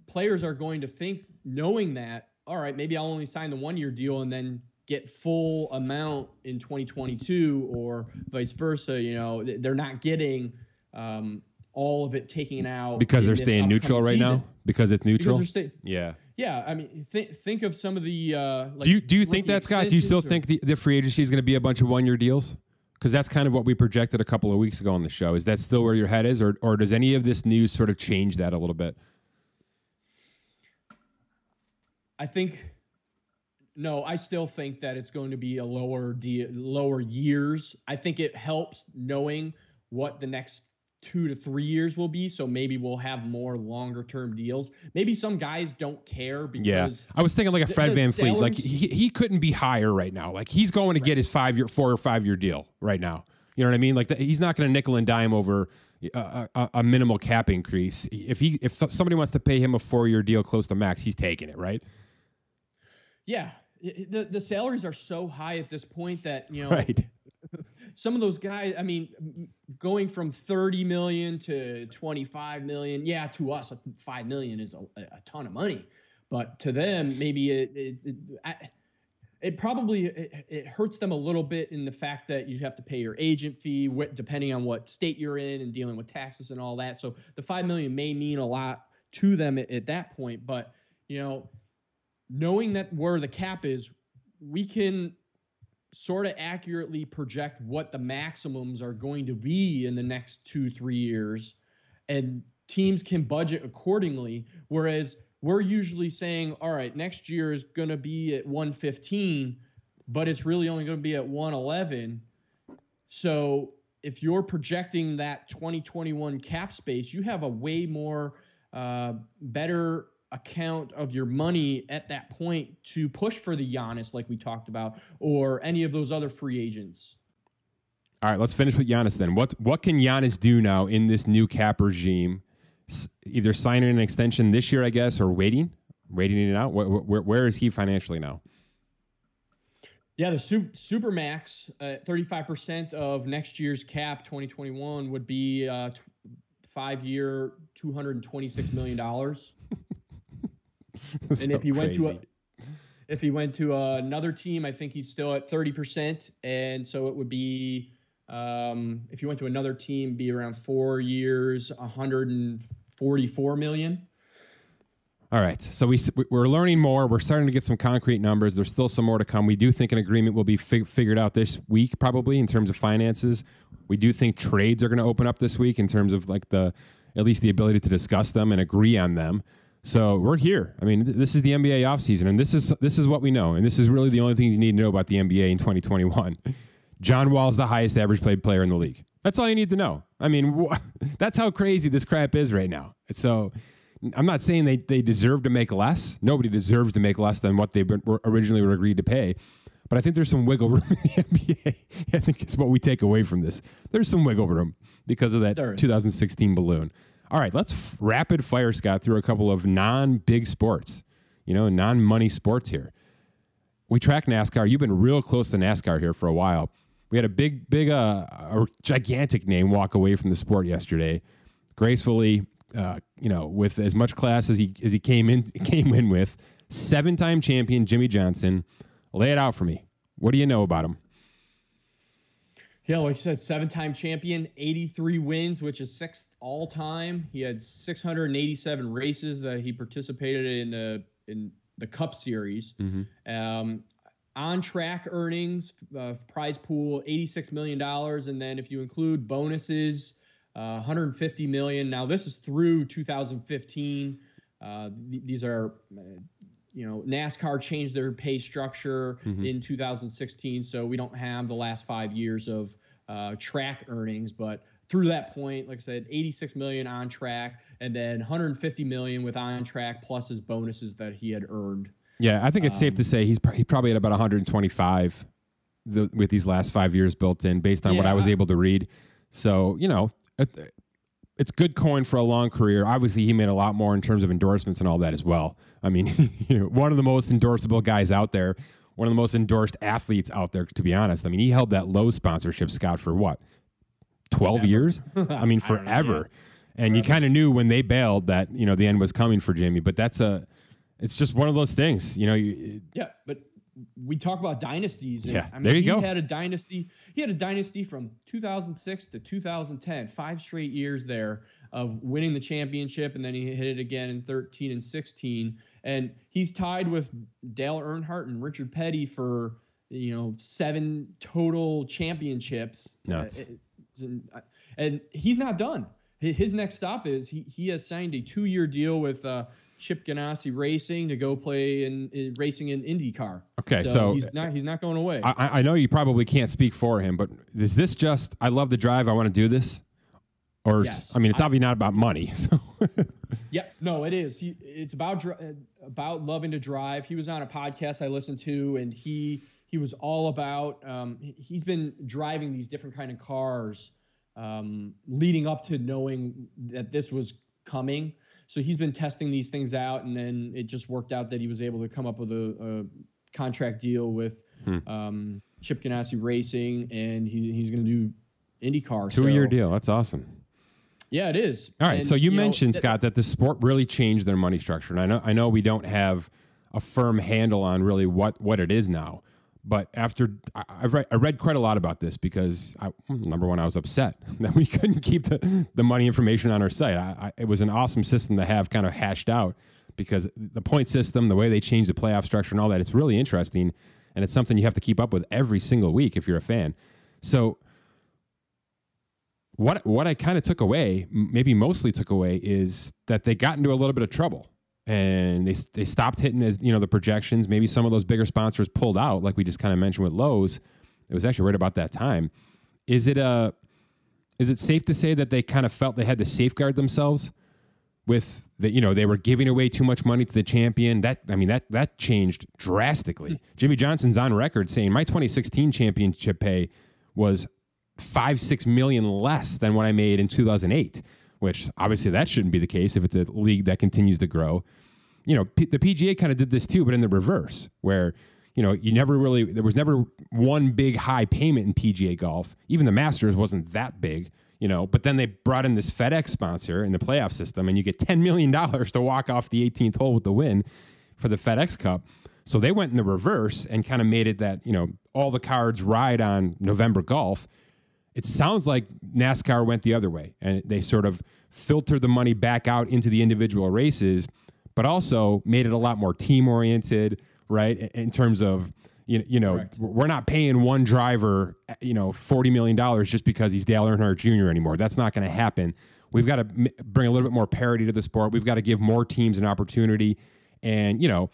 players are going to think knowing that all right maybe i'll only sign the one year deal and then get full amount in 2022 or vice versa you know they're not getting um, all of it taken out because they're staying neutral right season. now because it's neutral because sta- yeah yeah, I mean, th- think of some of the. Uh, like do you do you think that Scott? Do you still or? think the, the free agency is going to be a bunch of one year deals? Because that's kind of what we projected a couple of weeks ago on the show. Is that still where your head is, or or does any of this news sort of change that a little bit? I think no, I still think that it's going to be a lower de- lower years. I think it helps knowing what the next two to three years will be. So maybe we'll have more longer term deals. Maybe some guys don't care because yeah. I was thinking like a Fred Van VanVleet. Like he, he couldn't be higher right now. Like he's going to right. get his five year, four or five year deal right now. You know what I mean? Like the, he's not going to nickel and dime over a, a, a, minimal cap increase. If he if somebody wants to pay him a four year deal close to max, he's taking it, right? Yeah. The the salaries are so high at this point that you know right some of those guys, I mean, going from 30 million to 25 million, yeah, to us, 5 million is a, a ton of money. But to them, maybe it, it, it, it probably it, it, hurts them a little bit in the fact that you have to pay your agent fee depending on what state you're in and dealing with taxes and all that. So the 5 million may mean a lot to them at, at that point. But, you know, knowing that where the cap is, we can sort of accurately project what the maximums are going to be in the next two, three years, and teams can budget accordingly. Whereas we're usually saying, all right, next year is going to be at 115, but it's really only going to be at 111. So if you're projecting that 2021 cap space, you have a way more uh, better account of your money at that point to push for the Giannis, like we talked about, or any of those other free agents. All right, let's finish with Giannis then. What what can Giannis do now in this new cap regime? Either signing an extension this year, I guess, or waiting, waiting it out. Where, where, where is he financially now? Yeah, the super, max, uh, 35% of next year's cap 2021 would be uh, t- five year, $226 million. and so if he went to a, if he went to another team, I think he's still at 30%. And so it would be, um, if you went to another team, be around four years, 144 million. All right. So we, we're learning more. We're starting to get some concrete numbers. There's still some more to come. We do think an agreement will be fig- figured out this week, probably in terms of finances. We do think trades are going to open up this week in terms of like the, at least the ability to discuss them and agree on them. So we're here. I mean, th- this is the NBA offseason, and this is this is what we know, and this is really the only thing you need to know about the NBA in 2021. John Wall's the highest average played player in the league. That's all you need to know. I mean, wh- that's how crazy this crap is right now. So I'm not saying they, they deserve to make less. Nobody deserves to make less than what they were originally were agreed to pay. But I think there's some wiggle room in the NBA. I think it's what we take away from this. There's some wiggle room because of that 2016 balloon. All right, let's f- rapid fire, Scott, through a couple of non big sports, you know, non money sports here. We track NASCAR. You've been real close to NASCAR here for a while. We had a big, big, uh, a gigantic name walk away from the sport yesterday, gracefully, uh, you know, with as much class as he as he came in came in with. Seven time champion Jimmie Johnson. Lay it out for me. What do you know about him? Yeah, like you said, seven-time champion, 83 wins, which is sixth all-time. He had 687 races that he participated in the in the Cup Series. Mm-hmm. Um, on track earnings, uh, prize pool, 86 million dollars, and then if you include bonuses, uh, 150 million. Now this is through 2015. Uh, th- these are uh, you know, NASCAR changed their pay structure mm-hmm. in 2016, so we don't have the last five years of uh, track earnings. But through that point, like I said, 86 million on track, and then 150 million with on track plus his bonuses that he had earned. Yeah, I think it's um, safe to um, say he's he probably at about 125 the, with these last five years built in, based on yeah. what I was able to read. So you know, it's good coin for a long career. Obviously, he made a lot more in terms of endorsements and all that as well. I mean, you know, one of the most endorsable guys out there, one of the most endorsed athletes out there. To be honest, I mean, he held that Lowe's sponsorship, Scott, for what, twelve years? I mean, forever. I know, yeah. And you kind of knew when they bailed that you know the end was coming for Jimmie. But that's a, it's just one of those things. You know. You, yeah, but we talk about dynasties. yeah, I mean, there you he go. had a dynasty. He had a dynasty from 2006 to 2010, five straight years there of winning the championship, and then he hit it again in 13 and 16. And he's tied with Dale Earnhardt and Richard Petty for you know seven total championships. Nuts. Uh, and he's not done. His next stop is he he has signed a two year deal with. Uh, Chip Ganassi Racing to go play in, in racing in IndyCar. Okay, so, so, he's not he's not going away. I, I know you probably can't speak for him, but is this just I love the drive, I want to do this? Or yes. I mean, it's obviously not about money. So yeah, no, it is. He, it's about about loving to drive. He was on a podcast I listened to, and he he was all about. Um, he's been driving these different kind of cars, um, leading up to knowing that this was coming. So he's been testing these things out, and then it just worked out that he was able to come up with a, a contract deal with hmm. um, Chip Ganassi Racing, and he, he's going to do IndyCar. Two year deal. That's awesome. Yeah, it is. All right. And, so you, you mentioned know, Scott that the sport really changed their money structure, and I know I know we don't have a firm handle on really what what it is now. But after I, I, read, I read quite a lot about this because I, number one, I was upset that we couldn't keep the, the money information on our site. I, it was an awesome system to have kind of hashed out because the point system, the way they changed the playoff structure and all that, it's really interesting. And it's something you have to keep up with every single week if you're a fan. So, what, what I kind of took away, maybe mostly took away, is that they got into a little bit of trouble and they they stopped hitting as you know the projections. Maybe some of those bigger sponsors pulled out, like we just kind of mentioned with Lowe's. It was actually right about that time. Is it a uh, is it safe to say that they kind of felt they had to safeguard themselves with that you know they were giving away too much money to the champion that i mean that that changed drastically Jimmie Johnson's on record saying my 2016 championship pay was five six million less than what i made in 2008 which obviously that shouldn't be the case if it's a league that continues to grow. You know, P- the PGA kind of did this too, but in the reverse, where you know you never really there was never one big high payment in PGA golf. Even the Masters wasn't that big, you know. But then they brought in this FedEx sponsor in the playoff system, and you get ten million dollars to walk off the 18th hole with the win for the FedEx Cup. So they went in the reverse and kind of made it that you know all the cards ride on November golf it sounds like NASCAR went the other way and they sort of filtered the money back out into the individual races, but also made it a lot more team oriented, right? In terms of, you, you know, Correct. we're not paying one driver, eh, you know, $40 million just because he's Dale Earnhardt Jr. anymore. That's not going to happen. We've got to bring a little bit more parity to the sport. We've got to give more teams an opportunity. And, you know,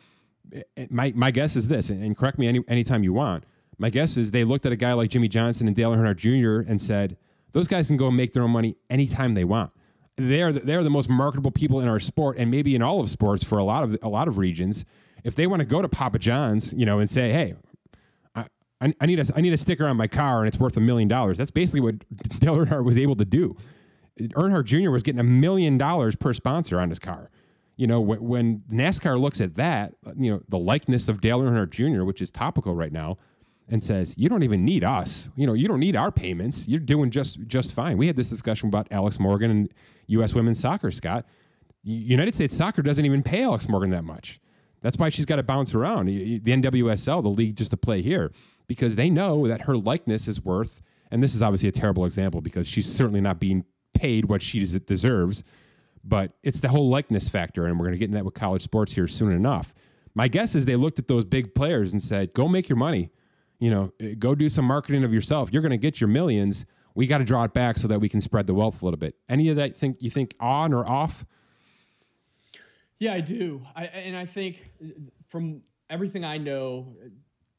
eh, eh, my, my guess is this, and correct me any, anytime you want my guess is they looked at a guy like Jimmie Johnson and Dale Earnhardt Jr. and said, those guys can go and make their own money anytime they want. They're the, they're the most marketable people in our sport and maybe in all of sports for a lot of a lot of regions. If they want to go to Papa John's, you know, and say, "Hey, I, I, need a I need a sticker on my car and it's worth a million dollars," that's basically what Dale Earnhardt was able to do. Earnhardt Jr. was getting a million dollars per sponsor on his car. You know, when, when NASCAR looks at that, you know, the likeness of Dale Earnhardt Jr., which is topical right now, and says, "You don't even need us. You know, you don't need our payments. You're doing just just fine." We had this discussion about Alex Morgan and U.S. women's soccer. Scott, United States Soccer doesn't even pay Alex Morgan that much. That's why she's got to bounce around the NWSL, the league, just to play here because they know that her likeness is worth. And this is obviously a terrible example because she's certainly not being paid what she deserves. But it's the whole likeness factor, and we're going to get into that with college sports here soon enough. My guess is they looked at those big players and said, "Go make your money." You know, eh, go do some marketing of yourself. You're going to get your millions. We got to draw it back so that we can spread the wealth a little bit. Any of that think you think on or off? Yeah, I do. I, and I think from everything I know,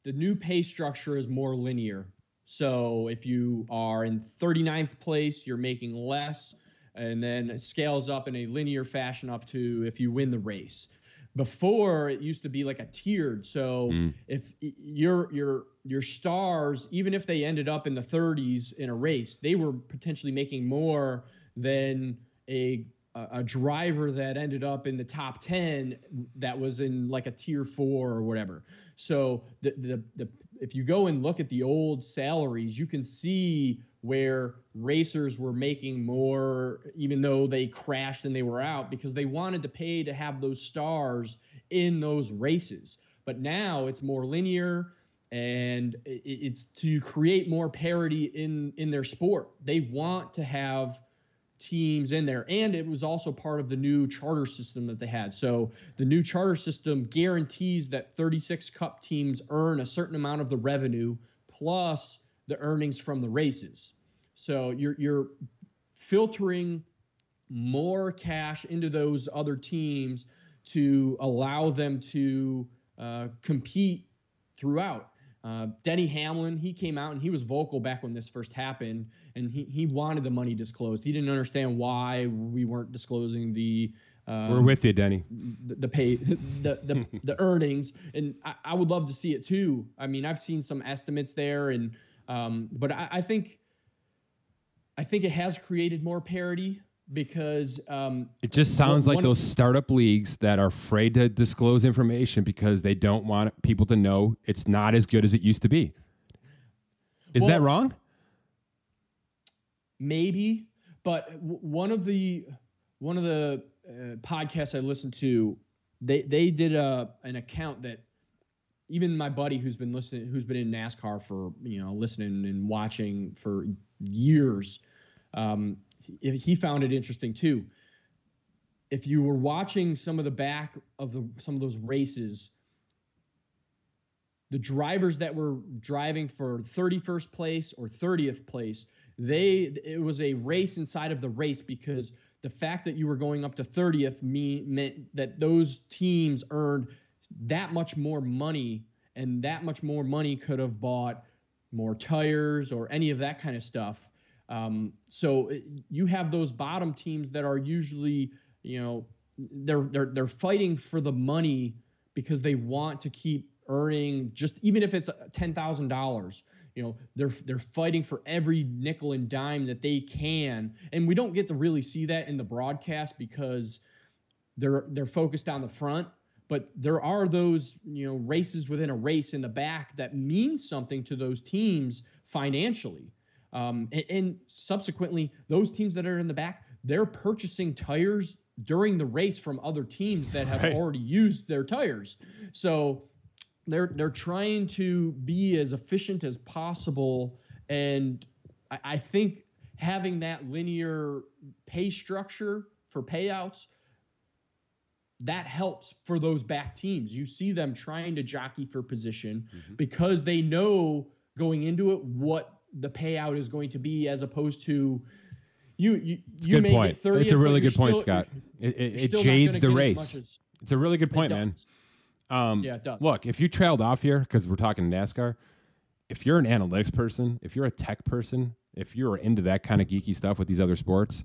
the new pay structure is more linear. So if you are in 39th place, you're making less, and then it scales up in a linear fashion up to if you win the race. Before it used to be like a tiered. So mm. if your your your stars, even if they ended up in the 30s in a race, they were potentially making more than a a, driver that ended up in the top 10 that was in like a tier four or whatever. So the, the, the, if you go and look at the old salaries, you can see where racers were making more, even though they crashed and they were out because they wanted to pay to have those stars in those races. But now it's more linear and it's to create more parity in in their sport. They want to have teams in there. And it was also part of the new charter system that they had. So the new charter system guarantees that 36 cup teams earn a certain amount of the revenue plus the earnings from the races. So you're you're filtering more cash into those other teams to allow them to uh, compete throughout. Uh, Denny Hamlin, he came out and he was vocal back when this first happened, and he, he wanted the money disclosed. He didn't understand why we weren't disclosing the. Um, We're with you, Denny. The, the pay, the the, the earnings, and I, I, would love to see it too. I mean, I've seen some estimates there, and um, but I, I think. I think it has created more parity because um, it just sounds one, like those startup leagues that are afraid to disclose information because they don't want people to know it's not as good as it used to be. Is well, that wrong? Maybe, but one of the one of the uh, podcasts I listened to, they they did a an account that even my buddy who's been listening, who's been in NASCAR for you know listening and watching for years. Um, he found it interesting too. If you were watching some of the back of the some of those races, the drivers that were driving for 31st place or 30th place, they it was a race inside of the race because the fact that you were going up to 30th mean, meant that those teams earned that much more money and that much more money could have bought more tires or any of that kind of stuff um, so uh, you have those bottom teams that are usually, you know, they're they're they're fighting for the money because they want to keep earning just even if it's ten thousand dollars. You know, they're they're fighting for every nickel and dime that they can, and we don't get to really see that in the broadcast because they're they're focused on the front but there are those you know races within a race in the back that mean something to those teams financially um, and, and subsequently, those teams that are in the back, they're purchasing tires during the race from other teams that have right. already used their tires. So they're they're trying to be as efficient as possible, and I, I think having that linear pay structure for payouts that helps for those back teams. You see them trying to jockey for position mm-hmm. because they know going into it what the payout is going to be as opposed to you you, it's you good point. 30th, it's a really good point, Scott. It, it, it jades the race. As, it's a really good point, man. Um, yeah, it does. Look, if you trailed off here because we're talking NASCAR, if you're an analytics person, if you're a tech person, if you're into that kind of geeky stuff with these other sports,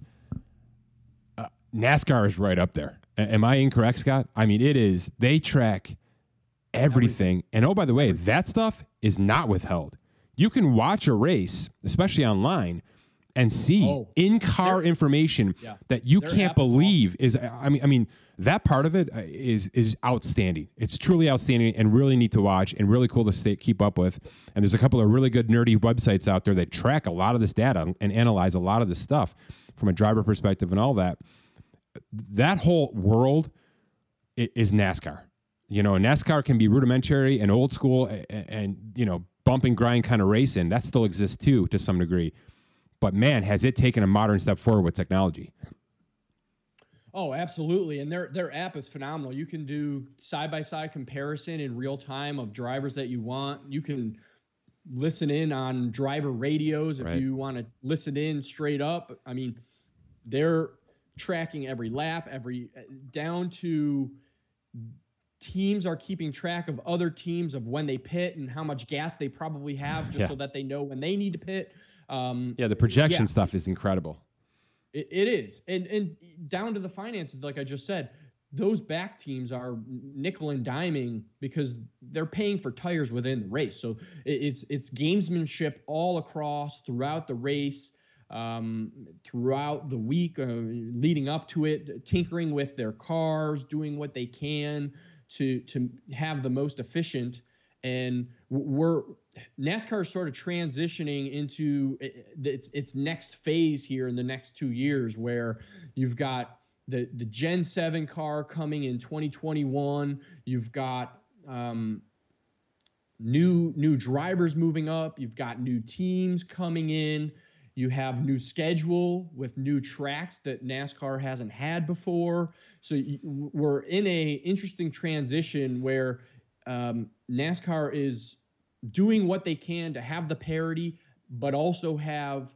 uh, NASCAR is right up there. A- am I incorrect, Scott? I mean, it is. They track everything. everything. And oh, by the way, that stuff is not withheld you can watch a race, especially online, and see oh, in-car information yeah, that you can't believe is. I mean, I mean that part of it uh, is is outstanding. It's truly outstanding and really neat to watch and really cool to stay, keep up with. And there's a couple of really good nerdy websites out there that track a lot of this data and analyze a lot of this stuff from a driver perspective and all that. That whole world is NASCAR. You know, NASCAR can be rudimentary and old school and, and you know bump and grind kind of racing, that still exists too to some degree. But man, has it taken a modern step forward with technology? Oh, absolutely. And their their app is phenomenal. You can do side by side comparison in real time of drivers that you want. You can listen in on driver radios if right. you want to listen in straight up. I mean, they're tracking every lap, every uh, down to teams are keeping track of other teams of when they pit and how much gas they probably have just Yeah. so that they know when they need to pit. Um, Yeah, the projection Yeah. stuff is incredible. It, it is, and and down to the finances, like I just said, those back teams are nickel and diming because they're paying for tires within the race. So it, it's it's gamesmanship all across throughout the race, um, throughout the week, uh, leading up to it, tinkering with their cars, doing what they can to to have the most efficient. And we're NASCAR is sort of transitioning into uh, its its next phase here in the next two years, where you've got the the Gen Seven car coming in 2021. You've got um, new new drivers moving up. You've got new teams coming in. You have new schedule with new tracks that NASCAR hasn't had before. So we're in a interesting transition where um, NASCAR is doing what they can to have the parity, but also have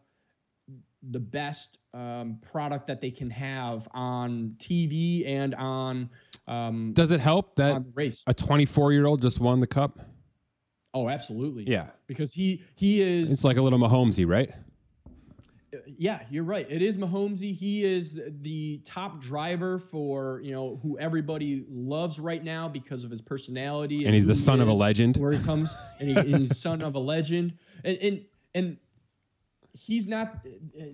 the best um, product that they can have on TV and on um, Does it help that a 24 year old just won the cup? Oh, absolutely. Yeah. because he he is. It's like a little Mahomesy, right? Yeah, you're right. It is Mahomesy. He is the top driver for you know who everybody loves right now because of his personality. And he's the who he son of a legend. Where he comes, and, he, and he's son of a legend. And and and he's not.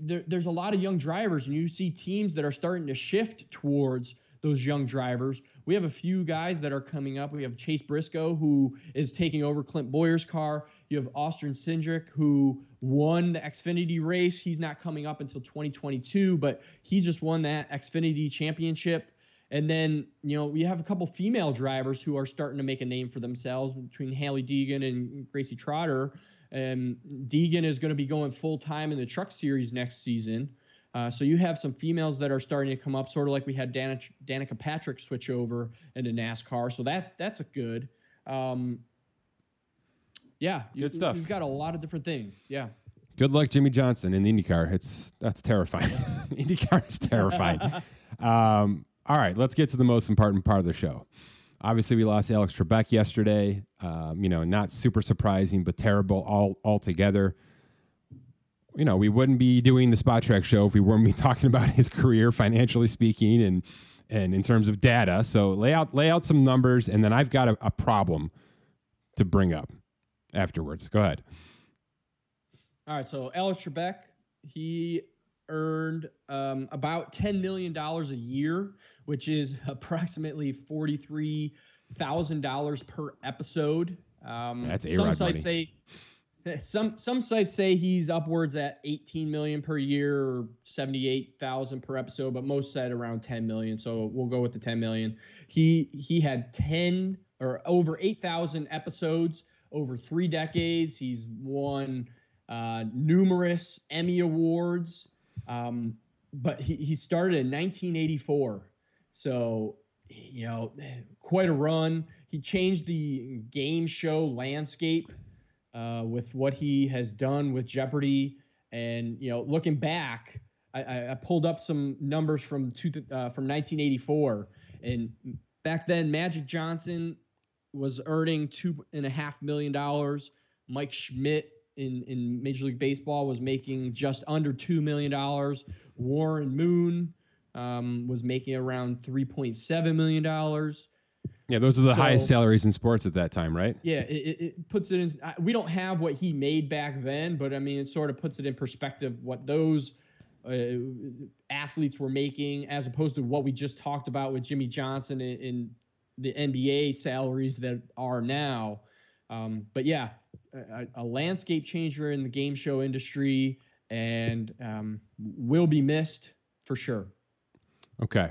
There, there's a lot of young drivers, and you see teams that are starting to shift towards those young drivers. We have a few guys that are coming up. We have Chase Briscoe, who is taking over Clint Bowyer's car. You have Austin Cindric, who won the Xfinity race. He's not coming up until 2022, but he just won that Xfinity championship. And then, you know, we have a couple female drivers who are starting to make a name for themselves between Hailie Deegan and Gracie Trotter. And Deegan is going to be going full time in the truck series next season. Uh, so you have some females that are starting to come up, sort of like we had Danica, Danica Patrick switch over into NASCAR. So that that's a good. Um, yeah, you, Good stuff. You've got a lot of different things. Yeah. Good luck, Jimmie Johnson in the IndyCar. It's that's terrifying. IndyCar is terrifying. um, all right, let's get to the most important part of the show. Obviously, we lost Alex Trebek yesterday. Um, you know, not super surprising, but terrible all altogether. You know, we wouldn't be doing the Spotrac show if we weren't be talking about his career, financially speaking, and and in terms of data. So lay out lay out some numbers, and then I've got a, a problem to bring up afterwards. Go ahead. All right, so Alex Trebek, he earned um, about ten million dollars a year, which is approximately forty-three thousand dollars per episode. Um, That's some A-Rod sites money. say some some sites say he's upwards at eighteen million per year or seventy-eight thousand per episode, but most said around ten million. So we'll go with the ten million. He he had ten or over eight thousand episodes over three decades. He's won uh, numerous Emmy awards. Um, but he, he started in 1984. So, you know, quite a run. He changed the game show landscape uh, with what he has done with Jeopardy. And, you know, looking back, I, I, pulled up some numbers from two, uh, from 1984. And back then, Magic Johnson was earning two and a half million dollars. Mike Schmidt in, in Major League Baseball was making just under two million dollars. Warren Moon um, was making around three point seven million dollars. Yeah, those are the So- highest salaries in sports at that time, right? Yeah, it, it, puts it in. I- We don't have what he made back then, but I mean, it sort of puts it in perspective what those uh, athletes were making as opposed to what we just talked about with Jimmie Johnson in, in the NBA salaries that are now. Um, but yeah, a, a landscape changer in the game show industry and um, will be missed for sure. Okay.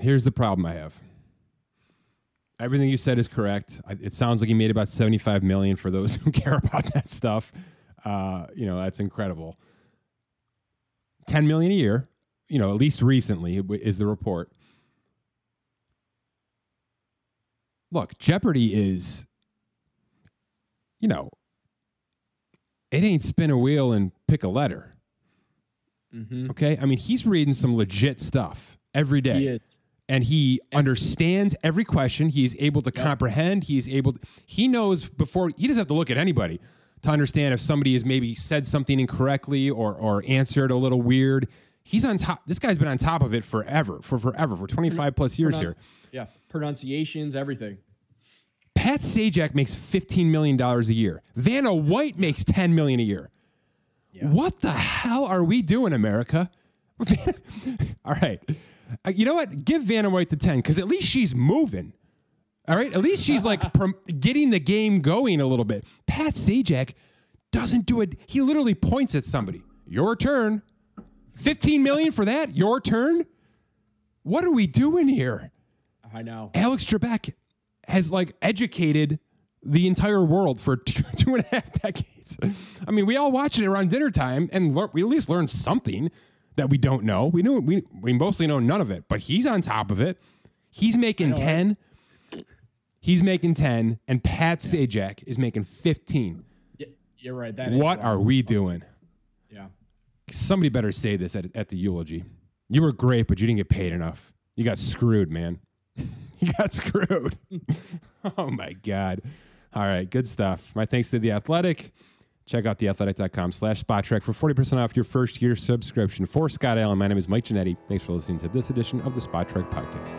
Here's the problem I have. Everything you said is correct. It sounds like he made about 75 million for those who care about that stuff. Uh, you know, that's incredible. 10 million a year, you know, at least recently is the report. Look, Jeopardy is you know, it ain't spin a wheel and pick a letter. Mm-hmm. Okay? I mean, he's reading some legit stuff every day. He is. and he understands every question. He's able to comprehend. He's able. To, he knows before he doesn't have to look at anybody to understand if somebody has maybe said something incorrectly or or answered a little weird. He's on top. This guy's been on top of it forever, for forever, for 25 plus years here. Yeah, pronunciations, everything. Pat Sajak makes $15 million a year. Vanna White makes 10 million a year. Yeah. What the hell are we doing, America? All right. Uh, you know what? Give Vanna White the 10 because at least she's moving. All right. At least she's like prom- getting the game going a little bit. Pat Sajak doesn't do it. He literally points at somebody. Your turn. 15 million for that? Your turn? What are we doing here? I know. Alex Trebek has like educated the entire world for two, two and a half decades. I mean, we all watch it around dinner time and we at least learn something that we don't know. We knew we we mostly know none of it, but he's on top of it. He's making ten. He's making ten, and Pat yeah. Sajak is making fifteen. Yeah, you're right. That what are we doing? Yeah. Somebody better say this at, at the eulogy. You were great, but you didn't get paid enough. You got screwed, man. you got screwed. oh my god. All right, good stuff. My thanks to the Athletic. Check out theathletic.com slash Spotrac for 40% off your first year subscription. For Scott Allen, my name is Mike Ginnitti. Thanks for listening to this edition of the Spotrac Podcast.